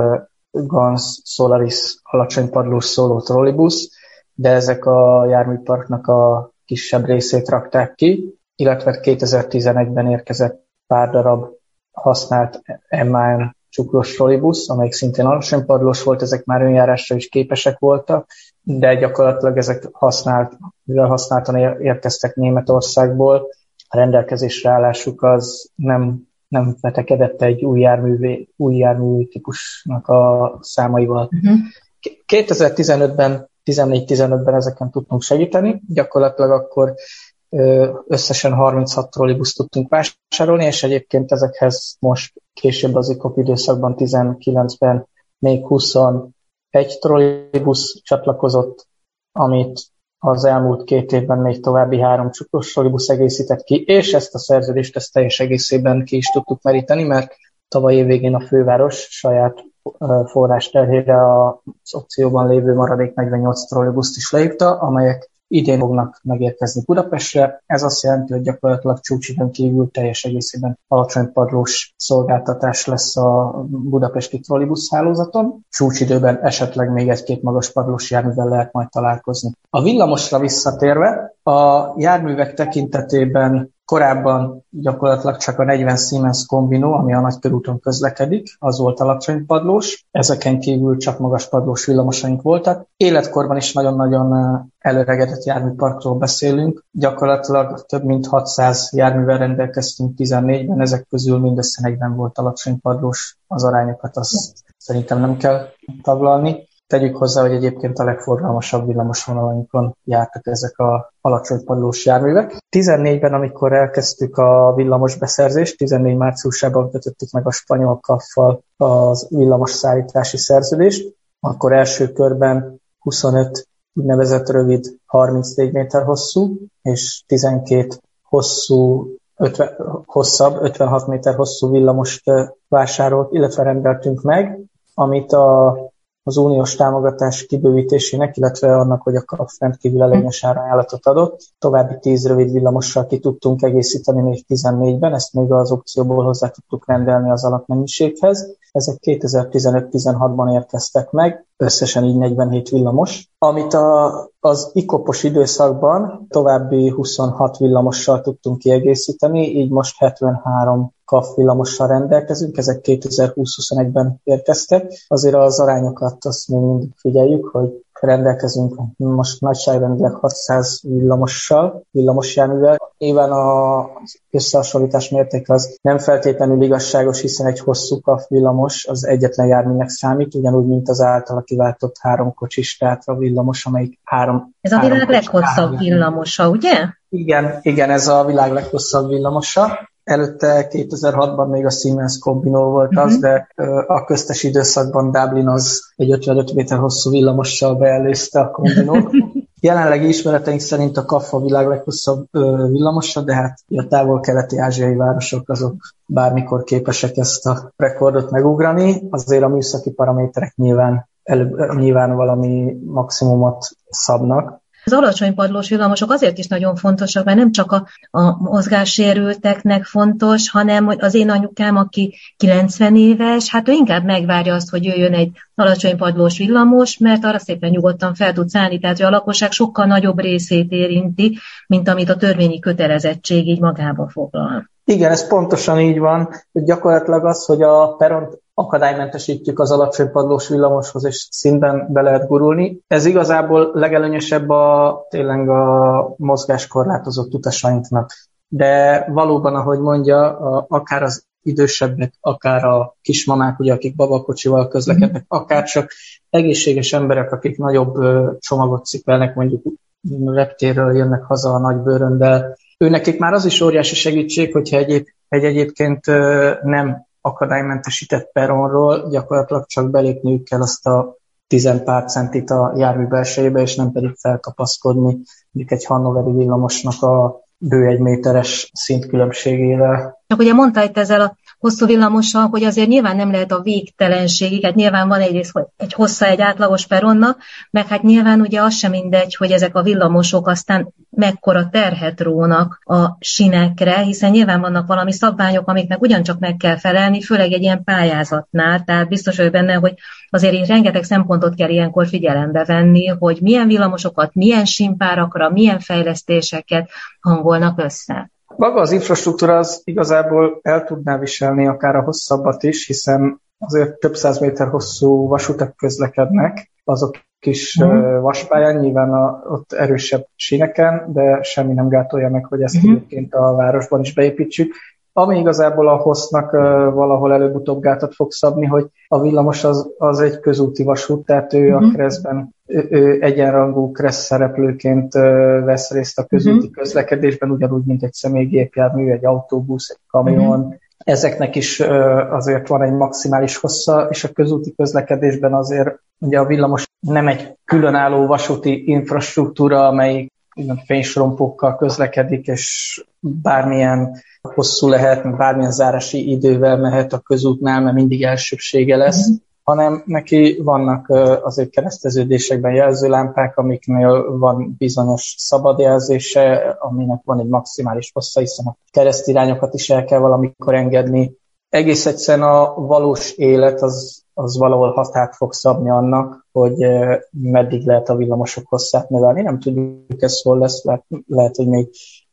Gans Solaris alacsony padlós szóló trollibus, de ezek a járműparknak a kisebb részét rakták ki, illetve 2011-ben érkezett pár darab használt MAN csuklós trollibusz, amelyik szintén alacsony padlós volt, ezek már önjárásra is képesek voltak, de gyakorlatilag ezek használt, mivel használtan érkeztek Németországból, a rendelkezésre állásuk az nem, nem vetekedett egy új jármű, új jármű típusnak a számaival. Uh-huh. 2015-ben, 14-15-ben ezeken tudtunk segíteni, gyakorlatilag akkor összesen 36 trollibuszt tudtunk vásárolni, és egyébként ezekhez most később az ICOP időszakban 19-ben még 21 trollibusz csatlakozott, amit az elmúlt két évben még további három csuklós trollibusz egészített ki, és ezt a szerződést ezt teljes egészében ki is tudtuk meríteni, mert tavaly év végén a főváros saját forrás terhére az opcióban lévő maradék 48 trollibuszt is leírta, amelyek idén fognak megérkezni Budapestre. Ez azt jelenti, hogy gyakorlatilag csúcsidőn kívül teljes egészében alacsony padlós szolgáltatás lesz a budapesti trollibusz hálózaton. Csúcsidőben esetleg még egy-két magas padlós járművel lehet majd találkozni. A villamosra visszatérve, a járművek tekintetében Korábban gyakorlatilag csak a 40 Siemens kombinó, ami a nagykörúton közlekedik, az volt alacsony padlós. Ezeken kívül csak magas padlós villamosaink voltak. Életkorban is nagyon-nagyon előregedett járműparkról beszélünk. Gyakorlatilag több mint 600 járművel rendelkeztünk 14-ben, ezek közül mindössze 40 volt alacsony padlós. Az arányokat azt szerintem nem kell taglalni. Tegyük hozzá, hogy egyébként a legforgalmasabb villamosvonalainkon jártak ezek a alacsony padlós járművek. 14-ben, amikor elkezdtük a villamos beszerzést, 14 márciusában kötöttük meg a spanyol kaffal az villamos szállítási szerződést, akkor első körben 25 úgynevezett rövid 34 méter hosszú, és 12 hosszú 50, hosszabb, 56 méter hosszú villamost vásárolt, illetve rendeltünk meg, amit a az uniós támogatás kibővítésének, illetve annak, hogy a KAP rendkívül előnyös árajánlatot adott. További 10 rövid villamossal ki tudtunk egészíteni még 14-ben, ezt még az opcióból hozzá tudtuk rendelni az alapmennyiséghez. Ezek 2015-16-ban érkeztek meg, összesen így 47 villamos, amit a, az ikopos időszakban további 26 villamossal tudtunk kiegészíteni, így most 73 KAF villamossal rendelkezünk, ezek 2020-21-ben érkeztek. Azért az arányokat azt még mindig figyeljük, hogy rendelkezünk most nagyságrendileg 600 villamossal, villamos járművel. Nyilván az összehasonlítás mérték az nem feltétlenül igazságos, hiszen egy hosszú kaf villamos az egyetlen járműnek számít, ugyanúgy, mint az általa kiváltott három kocsis tátra villamos, amelyik három... Ez a világ leghosszabb villamosa, ugye? Igen, igen, ez a világ leghosszabb villamosa. Előtte 2006-ban még a Siemens Combino volt az, uh-huh. de a köztes időszakban Dublin az egy 55 méter hosszú villamossal beelőzte a Combinót. [LAUGHS] Jelenlegi ismereteink szerint a Kaffa világ leghosszabb villamosa, de hát a távol-keleti ázsiai városok azok bármikor képesek ezt a rekordot megugrani. Azért a műszaki paraméterek nyilván, előbb, nyilván valami maximumot szabnak. Az alacsony padlós villamosok azért is nagyon fontosak, mert nem csak a, a mozgássérülteknek fontos, hanem hogy az én anyukám, aki 90 éves, hát ő inkább megvárja azt, hogy jöjjön egy alacsony padlós villamos, mert arra szépen nyugodtan fel tud szállni, tehát hogy a lakosság sokkal nagyobb részét érinti, mint amit a törvényi kötelezettség így magába foglal. Igen, ez pontosan így van, hogy gyakorlatilag az, hogy a peront akadálymentesítjük az alacsony padlós villamoshoz, és színben be lehet gurulni. Ez igazából legelőnyösebb a tényleg a mozgáskorlátozott utasainknak. De valóban, ahogy mondja, a, akár az idősebbek, akár a kismamák, ugye, akik babakocsival közlekednek, mm. akár csak egészséges emberek, akik nagyobb csomagot cipelnek, mondjuk reptérről jönnek haza a nagy bőröndel, ő nekik már az is óriási segítség, hogyha egyéb, egy egyébként nem akadálymentesített peronról gyakorlatilag csak belépniük kell azt a 10 pár centit a jármű belsejébe, és nem pedig felkapaszkodni mondjuk egy hannoveri villamosnak a bő egy méteres szintkülönbségével. Csak ugye mondta itt ezzel a hosszú villamossal, hogy azért nyilván nem lehet a végtelenségig, hát nyilván van egyrészt egy hossza egy átlagos peronnak, meg hát nyilván ugye az sem mindegy, hogy ezek a villamosok aztán mekkora terhet rónak a sinekre, hiszen nyilván vannak valami szabványok, amiknek ugyancsak meg kell felelni, főleg egy ilyen pályázatnál, tehát biztos vagyok benne, hogy azért így rengeteg szempontot kell ilyenkor figyelembe venni, hogy milyen villamosokat, milyen simpárakra, milyen fejlesztéseket hangolnak össze. Maga az infrastruktúra az igazából el tudná viselni akár a hosszabbat is, hiszen azért több száz méter hosszú vasutak közlekednek, azok kis mm. vaspályán, nyilván a, ott erősebb síneken, de semmi nem gátolja meg, hogy ezt mm. egyébként a városban is beépítsük. Ami igazából a hossznak uh, valahol előbb-utóbb gátat fog szabni, hogy a villamos az, az egy közúti vasút, tehát ő mm. a Kreszben ő, egyenrangú Kressz szereplőként vesz részt a közúti mm. közlekedésben, ugyanúgy, mint egy személygépjármű, egy autóbusz, egy kamion, mm. Ezeknek is azért van egy maximális hossza, és a közúti közlekedésben azért ugye a villamos nem egy különálló vasúti infrastruktúra, amelyik fénysorompókkal közlekedik, és bármilyen hosszú lehet, bármilyen zárási idővel mehet a közútnál, mert mindig elsőbsége lesz, mm hanem neki vannak azért kereszteződésekben jelzőlámpák, amiknél van bizonyos szabadjelzése, aminek van egy maximális hossza, hiszen a keresztirányokat is el kell valamikor engedni. Egész egyszerűen a valós élet az, az valahol határt fog szabni annak, hogy meddig lehet a villamosok hosszát növelni. Nem tudjuk, ez hol lesz, lehet, lehet hogy még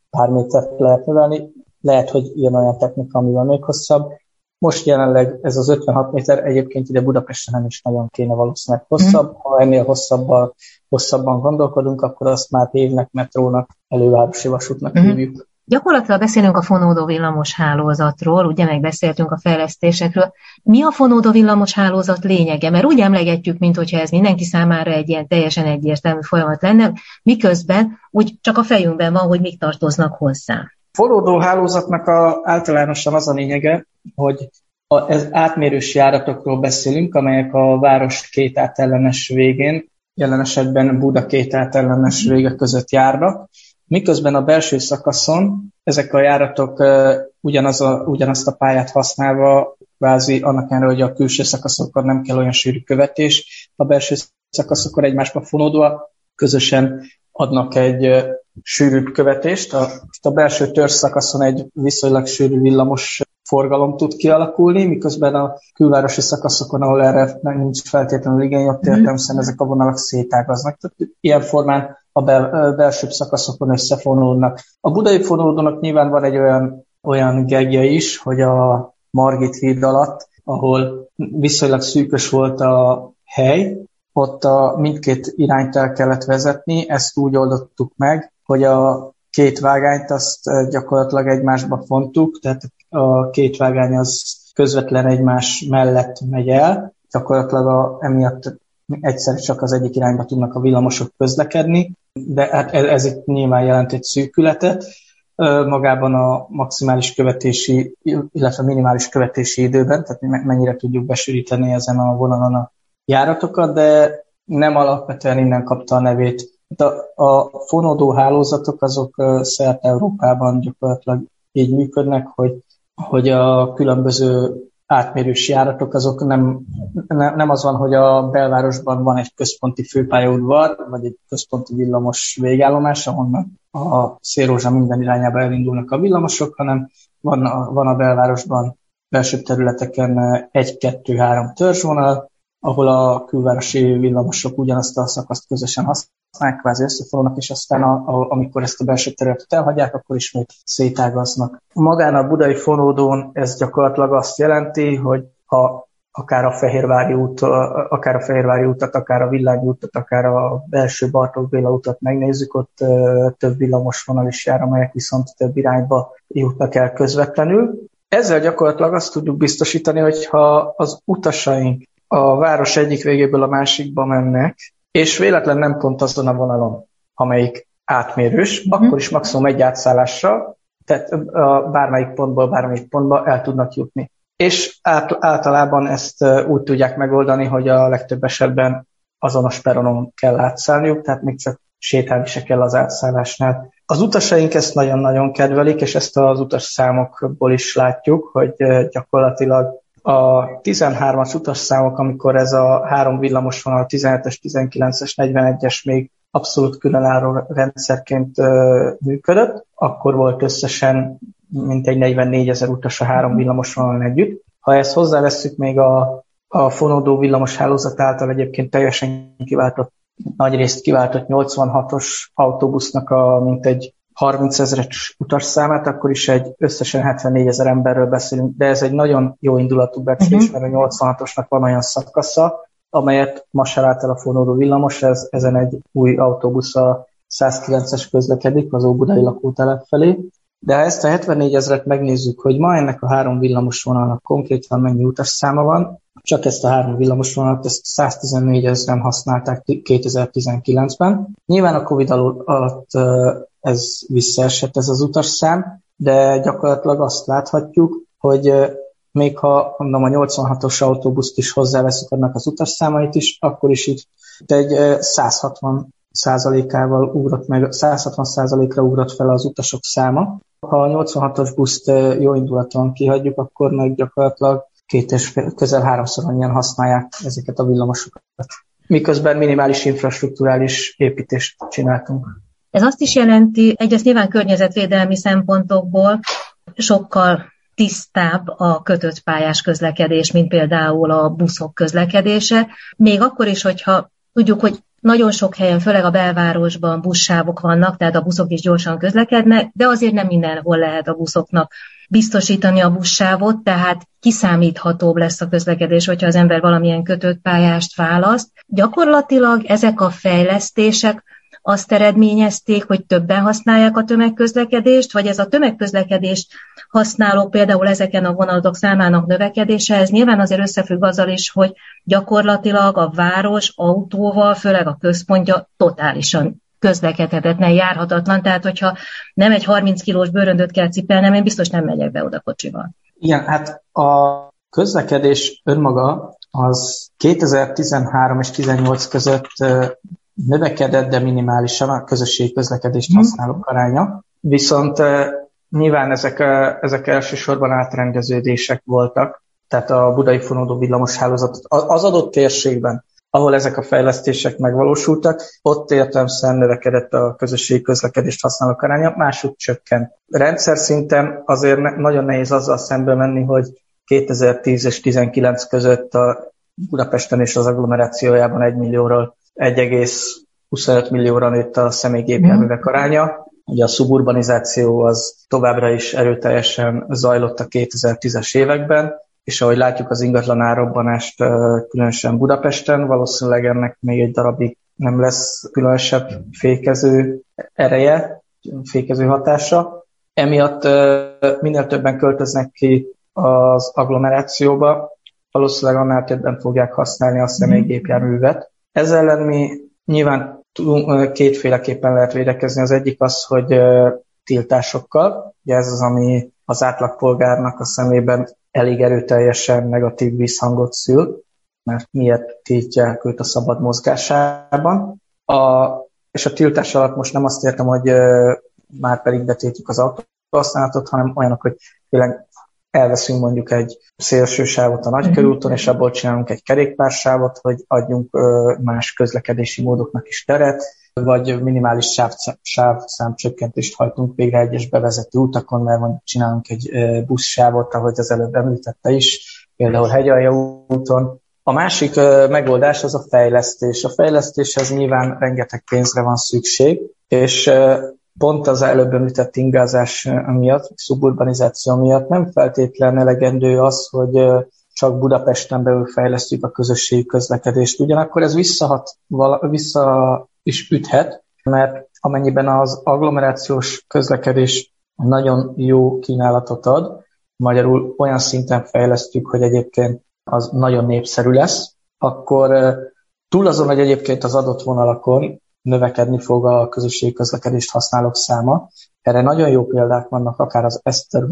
pár métert lehet növelni, lehet, hogy ilyen olyan technika, ami még hosszabb, most jelenleg ez az 56 méter egyébként ide Budapesten nem is nagyon kéne valószínűleg hosszabb. Mm. Ha ennél hosszabban, hosszabban gondolkodunk, akkor azt már évnek, metrónak, elővárosi vasútnak mm. hívjuk. Gyakorlatilag beszélünk a fonódó villamos hálózatról, ugye megbeszéltünk a fejlesztésekről. Mi a fonódó villamos hálózat lényege? Mert úgy emlegetjük, mint hogyha ez mindenki számára egy ilyen teljesen egyértelmű folyamat lenne, miközben úgy csak a fejünkben van, hogy mik tartoznak hozzá. Forródó hálózatnak a, általánosan az a lényege, hogy a, ez átmérős járatokról beszélünk, amelyek a város két átellenes végén, jelen esetben Buda két átellenes vége között járnak, miközben a belső szakaszon ezek a járatok ugyanaz a, ugyanazt a pályát használva, kvázi annak ellenére, hogy a külső szakaszokon nem kell olyan sűrű követés, a belső szakaszokon egymásba fonódva közösen adnak egy sűrűbb követést. A, a belső törzszakaszon egy viszonylag sűrű villamos forgalom tud kialakulni, miközben a külvárosi szakaszokon, ahol erre nincs feltétlenül igény, ott mhm. értelmesen ezek a vonalak szétágaznak. Tehát ilyen formán a bel, belsőbb szakaszokon összefonódnak. A budai fonódónak nyilván van egy olyan, olyan gegje is, hogy a Margit híd alatt, ahol viszonylag szűkös volt a hely, ott a mindkét irányt el kellett vezetni, ezt úgy oldottuk meg, hogy a két vágányt azt gyakorlatilag egymásba fontuk, tehát a két vágány az közvetlen egymás mellett megy el, gyakorlatilag a, emiatt egyszer csak az egyik irányba tudnak a villamosok közlekedni, de hát ez, ez itt nyilván jelent egy szűkületet. Magában a maximális követési, illetve minimális követési időben, tehát mennyire tudjuk besűríteni ezen a vonalon a járatokat, de nem alapvetően innen kapta a nevét. A, a fonódó hálózatok azok szerte Európában gyakorlatilag így működnek, hogy, hogy a különböző átmérős járatok azok nem, nem az van, hogy a belvárosban van egy központi főpályaudvar, vagy egy központi villamos végállomás, ahonnan a szélrózsa minden irányába elindulnak a villamosok, hanem van a, van a belvárosban belső területeken egy-kettő-három törzsvonal, ahol a külvárosi villamosok ugyanazt a szakaszt közösen használják, kvázi összefonulnak, és aztán a, a, amikor ezt a belső területet elhagyják, akkor ismét szétágaznak. Magán a budai fonódón ez gyakorlatilag azt jelenti, hogy ha akár a Fehérvári út, akár a Fehérvári utat, akár a Villányi utat, akár a belső Bartók Béla utat megnézzük, ott több villamos vonal is jár, amelyek viszont több irányba jutnak el közvetlenül. Ezzel gyakorlatilag azt tudjuk biztosítani, hogy ha az utasaink a város egyik végéből a másikba mennek, és véletlen nem pont azon a vonalon, amelyik átmérős, mm-hmm. akkor is maximum egy átszállásra, tehát a bármelyik pontból bármelyik pontba el tudnak jutni. és általában ezt úgy tudják megoldani, hogy a legtöbb esetben azonos peronon kell átszállniuk, tehát még csak sétálni se kell az átszállásnál. Az utasaink ezt nagyon-nagyon kedvelik, és ezt az utas számokból is látjuk, hogy gyakorlatilag a 13-as utasszámok, amikor ez a három villamos vonal, 17-es, 19-es, 41-es még abszolút különálló rendszerként működött, akkor volt összesen mintegy 44 ezer utas a három villamos vonalon együtt. Ha ezt hozzáveszünk még a, a fonódó villamos hálózat által egyébként teljesen kiváltott, nagy részt kiváltott 86-os autóbusznak a mintegy 30 ezeres utasszámát, akkor is egy összesen 74 ezer emberről beszélünk, de ez egy nagyon jó indulatú becslés, uh-huh. mert a 86-osnak van olyan szakasza, amelyet ma se lát el a fonódó villamos, ez, ezen egy új autóbusz a 109-es közlekedik az Óbudai lakótelep felé, de ha ezt a 74 ezeret megnézzük, hogy ma ennek a három villamos vonalnak konkrétan mennyi utasszáma van, csak ezt a három villamos vonalat, ezt 114 ezeren használták 2019-ben. Nyilván a Covid alatt ez visszaesett ez az utasszám, de gyakorlatilag azt láthatjuk, hogy még ha mondom, a 86-os autóbuszt is hozzáveszünk annak az utasszámait is, akkor is itt egy 160 százalékával ugrott meg, 160 százalékra ugrott fel az utasok száma. Ha a 86-os buszt jó indulaton kihagyjuk, akkor meg gyakorlatilag két és fél, közel háromszor annyian használják ezeket a villamosokat. Miközben minimális infrastruktúrális építést csináltunk. Ez azt is jelenti, egyrészt nyilván környezetvédelmi szempontokból sokkal tisztább a kötött pályás közlekedés, mint például a buszok közlekedése. Még akkor is, hogyha tudjuk, hogy nagyon sok helyen, főleg a belvárosban buszsávok vannak, tehát a buszok is gyorsan közlekednek, de azért nem mindenhol lehet a buszoknak biztosítani a buszsávot, tehát kiszámíthatóbb lesz a közlekedés, hogyha az ember valamilyen kötött pályást választ. Gyakorlatilag ezek a fejlesztések azt eredményezték, hogy többen használják a tömegközlekedést, vagy ez a tömegközlekedést használók például ezeken a vonalatok számának növekedése, ez nyilván azért összefügg azzal is, hogy gyakorlatilag a város autóval, főleg a központja totálisan közlekedhetetlen, járhatatlan, tehát hogyha nem egy 30 kilós bőröndöt kell cipelnem, én biztos nem megyek be oda kocsival. Igen, hát a közlekedés önmaga az 2013 és 2018 között növekedett, de minimálisan a közösségi közlekedést mhm. használók aránya. Viszont nyilván ezek, ezek elsősorban átrendeződések voltak, tehát a budai fonódó villamoshálózat az adott térségben, ahol ezek a fejlesztések megvalósultak, ott értelmszerűen növekedett a közösségi közlekedést használók aránya, máshogy csökkent. Rendszer szinten azért nagyon nehéz azzal szembe menni, hogy 2010 és 2019 között a Budapesten és az agglomerációjában 1 millióról 1,25 millióra nőtt a személygépjárművek aránya. Ugye a szuburbanizáció az továbbra is erőteljesen zajlott a 2010-es években, és ahogy látjuk az ingatlan árobbanást különösen Budapesten, valószínűleg ennek még egy darabig nem lesz különösebb fékező ereje, fékező hatása. Emiatt minél többen költöznek ki az agglomerációba, valószínűleg annál többen fogják használni a személygépjárművet, ezzel ellen mi nyilván kétféleképpen lehet védekezni. Az egyik az, hogy tiltásokkal, ugye ez az, ami az átlagpolgárnak a szemében elég erőteljesen negatív visszhangot szül, mert miért tiltják őt a szabad mozgásában. A, és a tiltás alatt most nem azt értem, hogy már pedig betiltjuk az autóhasználatot, hanem olyanok, hogy tényleg elveszünk mondjuk egy szélső sávot a nagykörúton, és abból csinálunk egy kerékpársávot, hogy adjunk más közlekedési módoknak is teret, vagy minimális sáv, sávszámcsökkentést hajtunk végre egyes bevezető utakon, mert mondjuk csinálunk egy buszsávot, ahogy az előbb említette is, például Hegyalja úton. A másik megoldás az a fejlesztés. A fejlesztéshez nyilván rengeteg pénzre van szükség, és pont az előbb említett ingázás miatt, szuburbanizáció miatt nem feltétlen elegendő az, hogy csak Budapesten belül fejlesztjük a közösségi közlekedést. Ugyanakkor ez visszahat, vissza is üthet, mert amennyiben az agglomerációs közlekedés nagyon jó kínálatot ad, magyarul olyan szinten fejlesztjük, hogy egyébként az nagyon népszerű lesz, akkor túl azon, hogy egyébként az adott vonalakon növekedni fog a közösségi közlekedést használók száma. Erre nagyon jó példák vannak, akár az Eszter,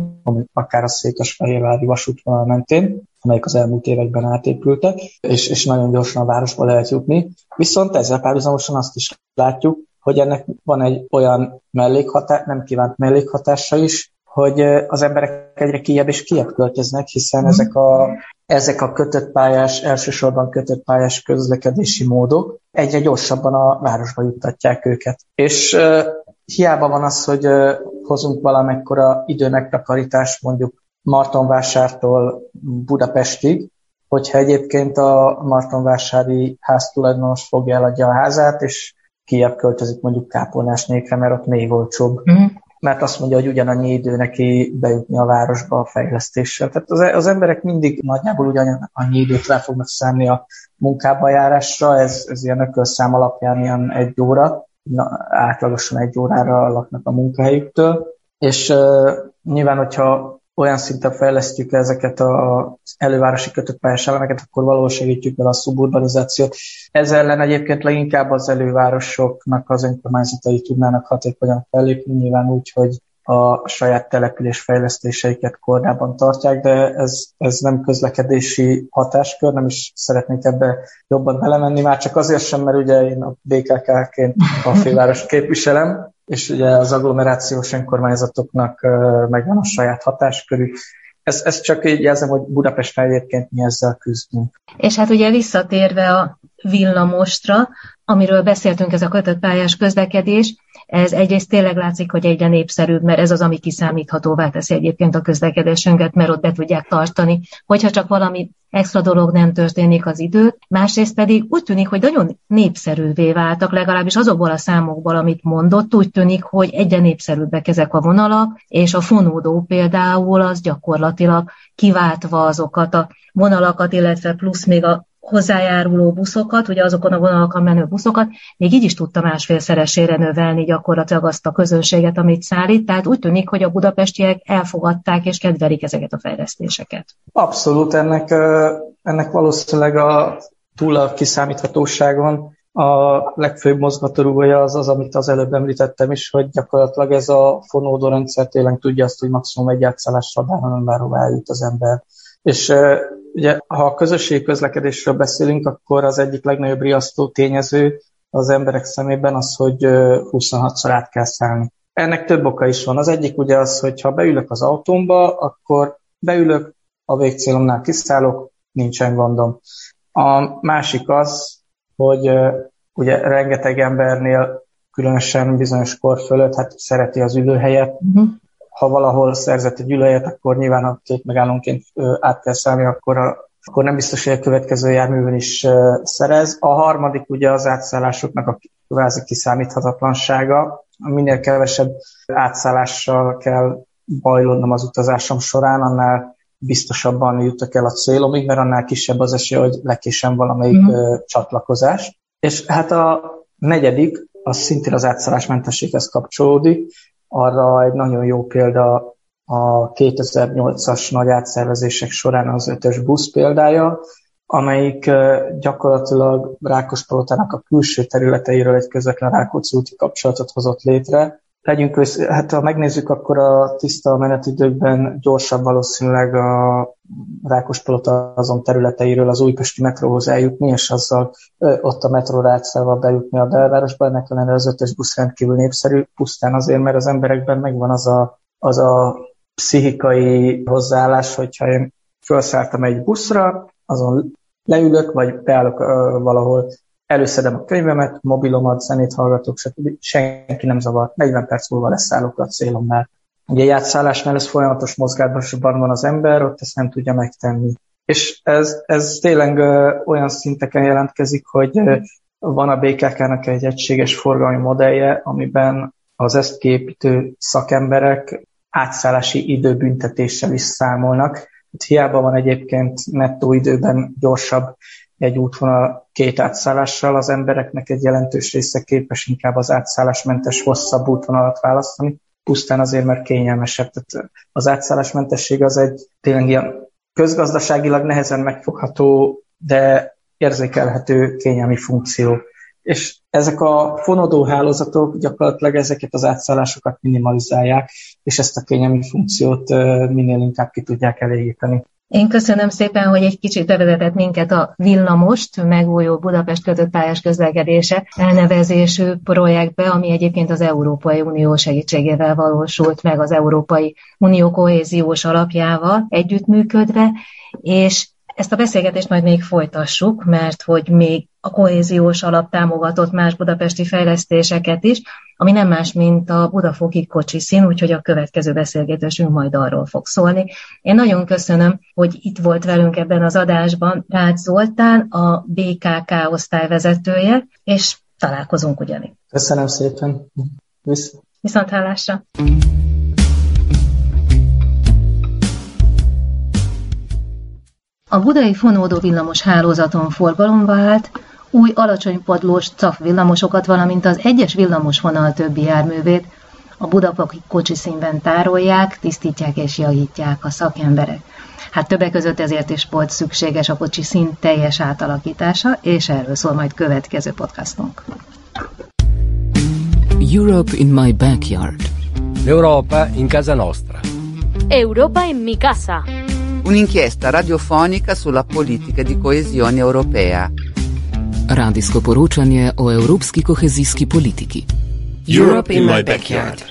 akár a Székesfehérvári vasútvonal mentén, amelyek az elmúlt években átépültek, és, és nagyon gyorsan a városba lehet jutni. Viszont ezzel párhuzamosan azt is látjuk, hogy ennek van egy olyan mellékhatás, nem kívánt mellékhatása is, hogy az emberek egyre kijebb és kijebb költöznek, hiszen mm. ezek a, ezek a kötött pályás, elsősorban kötött pályás közlekedési módok egyre gyorsabban a városba juttatják őket. És uh, hiába van az, hogy uh, hozunk valamekkora időmegtakarítást mondjuk Martonvásártól Budapestig, hogyha egyébként a Martonvásári háztulajdonos fogja eladja a házát, és kiebb költözik mondjuk Kápolnásnékre, mert ott még olcsóbb. Mm mert azt mondja, hogy ugyanannyi idő neki bejutni a városba a fejlesztéssel. Tehát az, az emberek mindig nagyjából ugyanannyi időt le fognak szállni a munkába járásra, ez, ez ilyen ökölszám alapján ilyen egy óra, na, átlagosan egy órára laknak a munkahelyüktől, és uh, nyilván, hogyha olyan szinten fejlesztjük ezeket az elővárosi kötött elemeket, akkor valahol segítjük vele a szuburbanizációt. Ez ellen egyébként leginkább az elővárosoknak az önkormányzatai tudnának hatékonyan fellépni, nyilván úgy, hogy a saját település fejlesztéseiket kordában tartják, de ez, ez nem közlekedési hatáskör, nem is szeretnék ebbe jobban belemenni, már csak azért sem, mert ugye én a BKK-ként a főváros képviselem, és ugye az agglomerációs önkormányzatoknak megvan a saját hatáskörük. Ez, ez csak így jelzem, hogy Budapest egyébként mi ezzel küzdünk. És hát ugye visszatérve a villamostra, amiről beszéltünk, ez a kötött pályás közlekedés, ez egyrészt tényleg látszik, hogy egyre népszerűbb, mert ez az, ami kiszámíthatóvá teszi egyébként a közlekedésünket, mert ott be tudják tartani, hogyha csak valami extra dolog nem történik az idő. Másrészt pedig úgy tűnik, hogy nagyon népszerűvé váltak, legalábbis azokból a számokból, amit mondott, úgy tűnik, hogy egyre népszerűbbek ezek a vonalak, és a fonódó például az gyakorlatilag kiváltva azokat a vonalakat, illetve plusz még a hozzájáruló buszokat, ugye azokon a vonalakon menő buszokat, még így is tudta másfélszeresére növelni gyakorlatilag azt a közönséget, amit szállít. Tehát úgy tűnik, hogy a budapestiek elfogadták és kedvelik ezeket a fejlesztéseket. Abszolút, ennek, ennek valószínűleg a túl a kiszámíthatóságon a legfőbb mozgatórugója az az, amit az előbb említettem is, hogy gyakorlatilag ez a fonódó rendszer tényleg tudja azt, hogy maximum egy átszállással bárhonnan bárhová eljut az ember. És Ugye, ha a közösségi közlekedésről beszélünk, akkor az egyik legnagyobb riasztó tényező az emberek szemében az, hogy 26-szor át kell szállni. Ennek több oka is van. Az egyik ugye az, hogy ha beülök az autómba, akkor beülök, a végcélomnál kiszállok, nincsen gondom. A másik az, hogy ugye rengeteg embernél, különösen bizonyos kor fölött, hát szereti az ülőhelyet, uh-huh ha valahol szerzett egy ülőjét, akkor nyilván a két megállónként át kell szállni, akkor, a, akkor nem biztos, hogy a következő járművön is szerez. A harmadik ugye az átszállásoknak a kvázi kiszámíthatatlansága. Minél kevesebb átszállással kell bajlódnom az utazásom során, annál biztosabban jutok el a célomig, mert annál kisebb az esély, hogy lekésem valamelyik mm. csatlakozás. És hát a negyedik, az szintén az átszállásmentességhez kapcsolódik, arra egy nagyon jó példa a 2008-as nagy átszervezések során az ötös busz példája, amelyik gyakorlatilag Rákospalotának a külső területeiről egy közvetlen Rákóczi úti kapcsolatot hozott létre. Legyünk össze, hát ha megnézzük, akkor a tiszta menetidőkben gyorsabb valószínűleg a Rákospalota azon területeiről az újpesti metróhoz eljutni, és azzal ott a metróra átszállva bejutni a belvárosba. Ennek ellenére az ötös busz rendkívül népszerű, pusztán azért, mert az emberekben megvan az a, az a pszichikai hozzáállás, hogyha én felszálltam egy buszra, azon leülök, vagy beállok uh, valahol, előszedem a könyvemet, mobilomat, zenét hallgatok, stb. Senki nem zavar. 40 perc múlva leszállok a célomnál. Ugye egy átszállásnál ez folyamatos mozgásban van az ember, ott ezt nem tudja megtenni. És ez, ez tényleg ö, olyan szinteken jelentkezik, hogy ö, van a BKK-nak egy egységes forgalmi modellje, amiben az ezt képítő szakemberek átszállási időbüntetéssel is számolnak. Itt hiába van egyébként nettó időben gyorsabb egy útvonal két átszállással, az embereknek egy jelentős része képes inkább az átszállásmentes hosszabb útvonalat választani, pusztán azért, mert kényelmesebb. Tehát az átszállásmentesség az egy tényleg ilyen közgazdaságilag nehezen megfogható, de érzékelhető kényelmi funkció. és ezek a fonodó hálózatok gyakorlatilag ezeket az átszállásokat minimalizálják, és ezt a kényelmi funkciót minél inkább ki tudják elégíteni. Én köszönöm szépen, hogy egy kicsit bevezetett minket a Villamost, megújuló Budapest kötött pályás közlekedése elnevezésű projektbe, ami egyébként az Európai Unió segítségével valósult meg az Európai Unió kohéziós alapjával együttműködve, és ezt a beszélgetést majd még folytassuk, mert hogy még a kohéziós alap támogatott más budapesti fejlesztéseket is, ami nem más, mint a Budafoki kocsi szín, úgyhogy a következő beszélgetésünk majd arról fog szólni. Én nagyon köszönöm, hogy itt volt velünk ebben az adásban Rácz Zoltán, a BKK osztályvezetője, és találkozunk ugyanígy. Köszönöm szépen. Visz. Viszont hallásra. A budai fonódó villamos hálózaton forgalomba állt, új alacsony padlós CAF villamosokat, valamint az egyes villamosvonal többi járművét a budapaki színben tárolják, tisztítják és javítják a szakemberek. Hát többek között ezért is volt szükséges a kocsi szín teljes átalakítása, és erről szól majd következő podcastunk. Europe in my backyard. L'Europa in casa nostra. Europa in mi casa. Un'inchiesta radiofonica sulla politica di coesione europea. Radijsko poročanje o evropski kohezijski politiki. Europe in my backyard.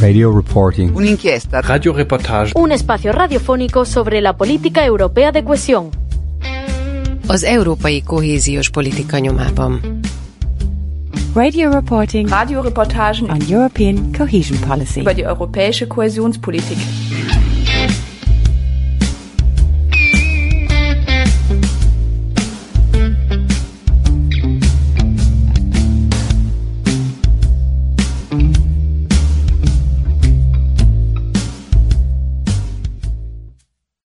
Radio reporting. Un'inchiesta Radioreportage. Un espacio radiofónico sobre la política europea de cohesión. Az európai kohéziós politika nyomában. Radio reporting Radioreportagen on European cohesion policy. über die europäische Kohäsionspolitik.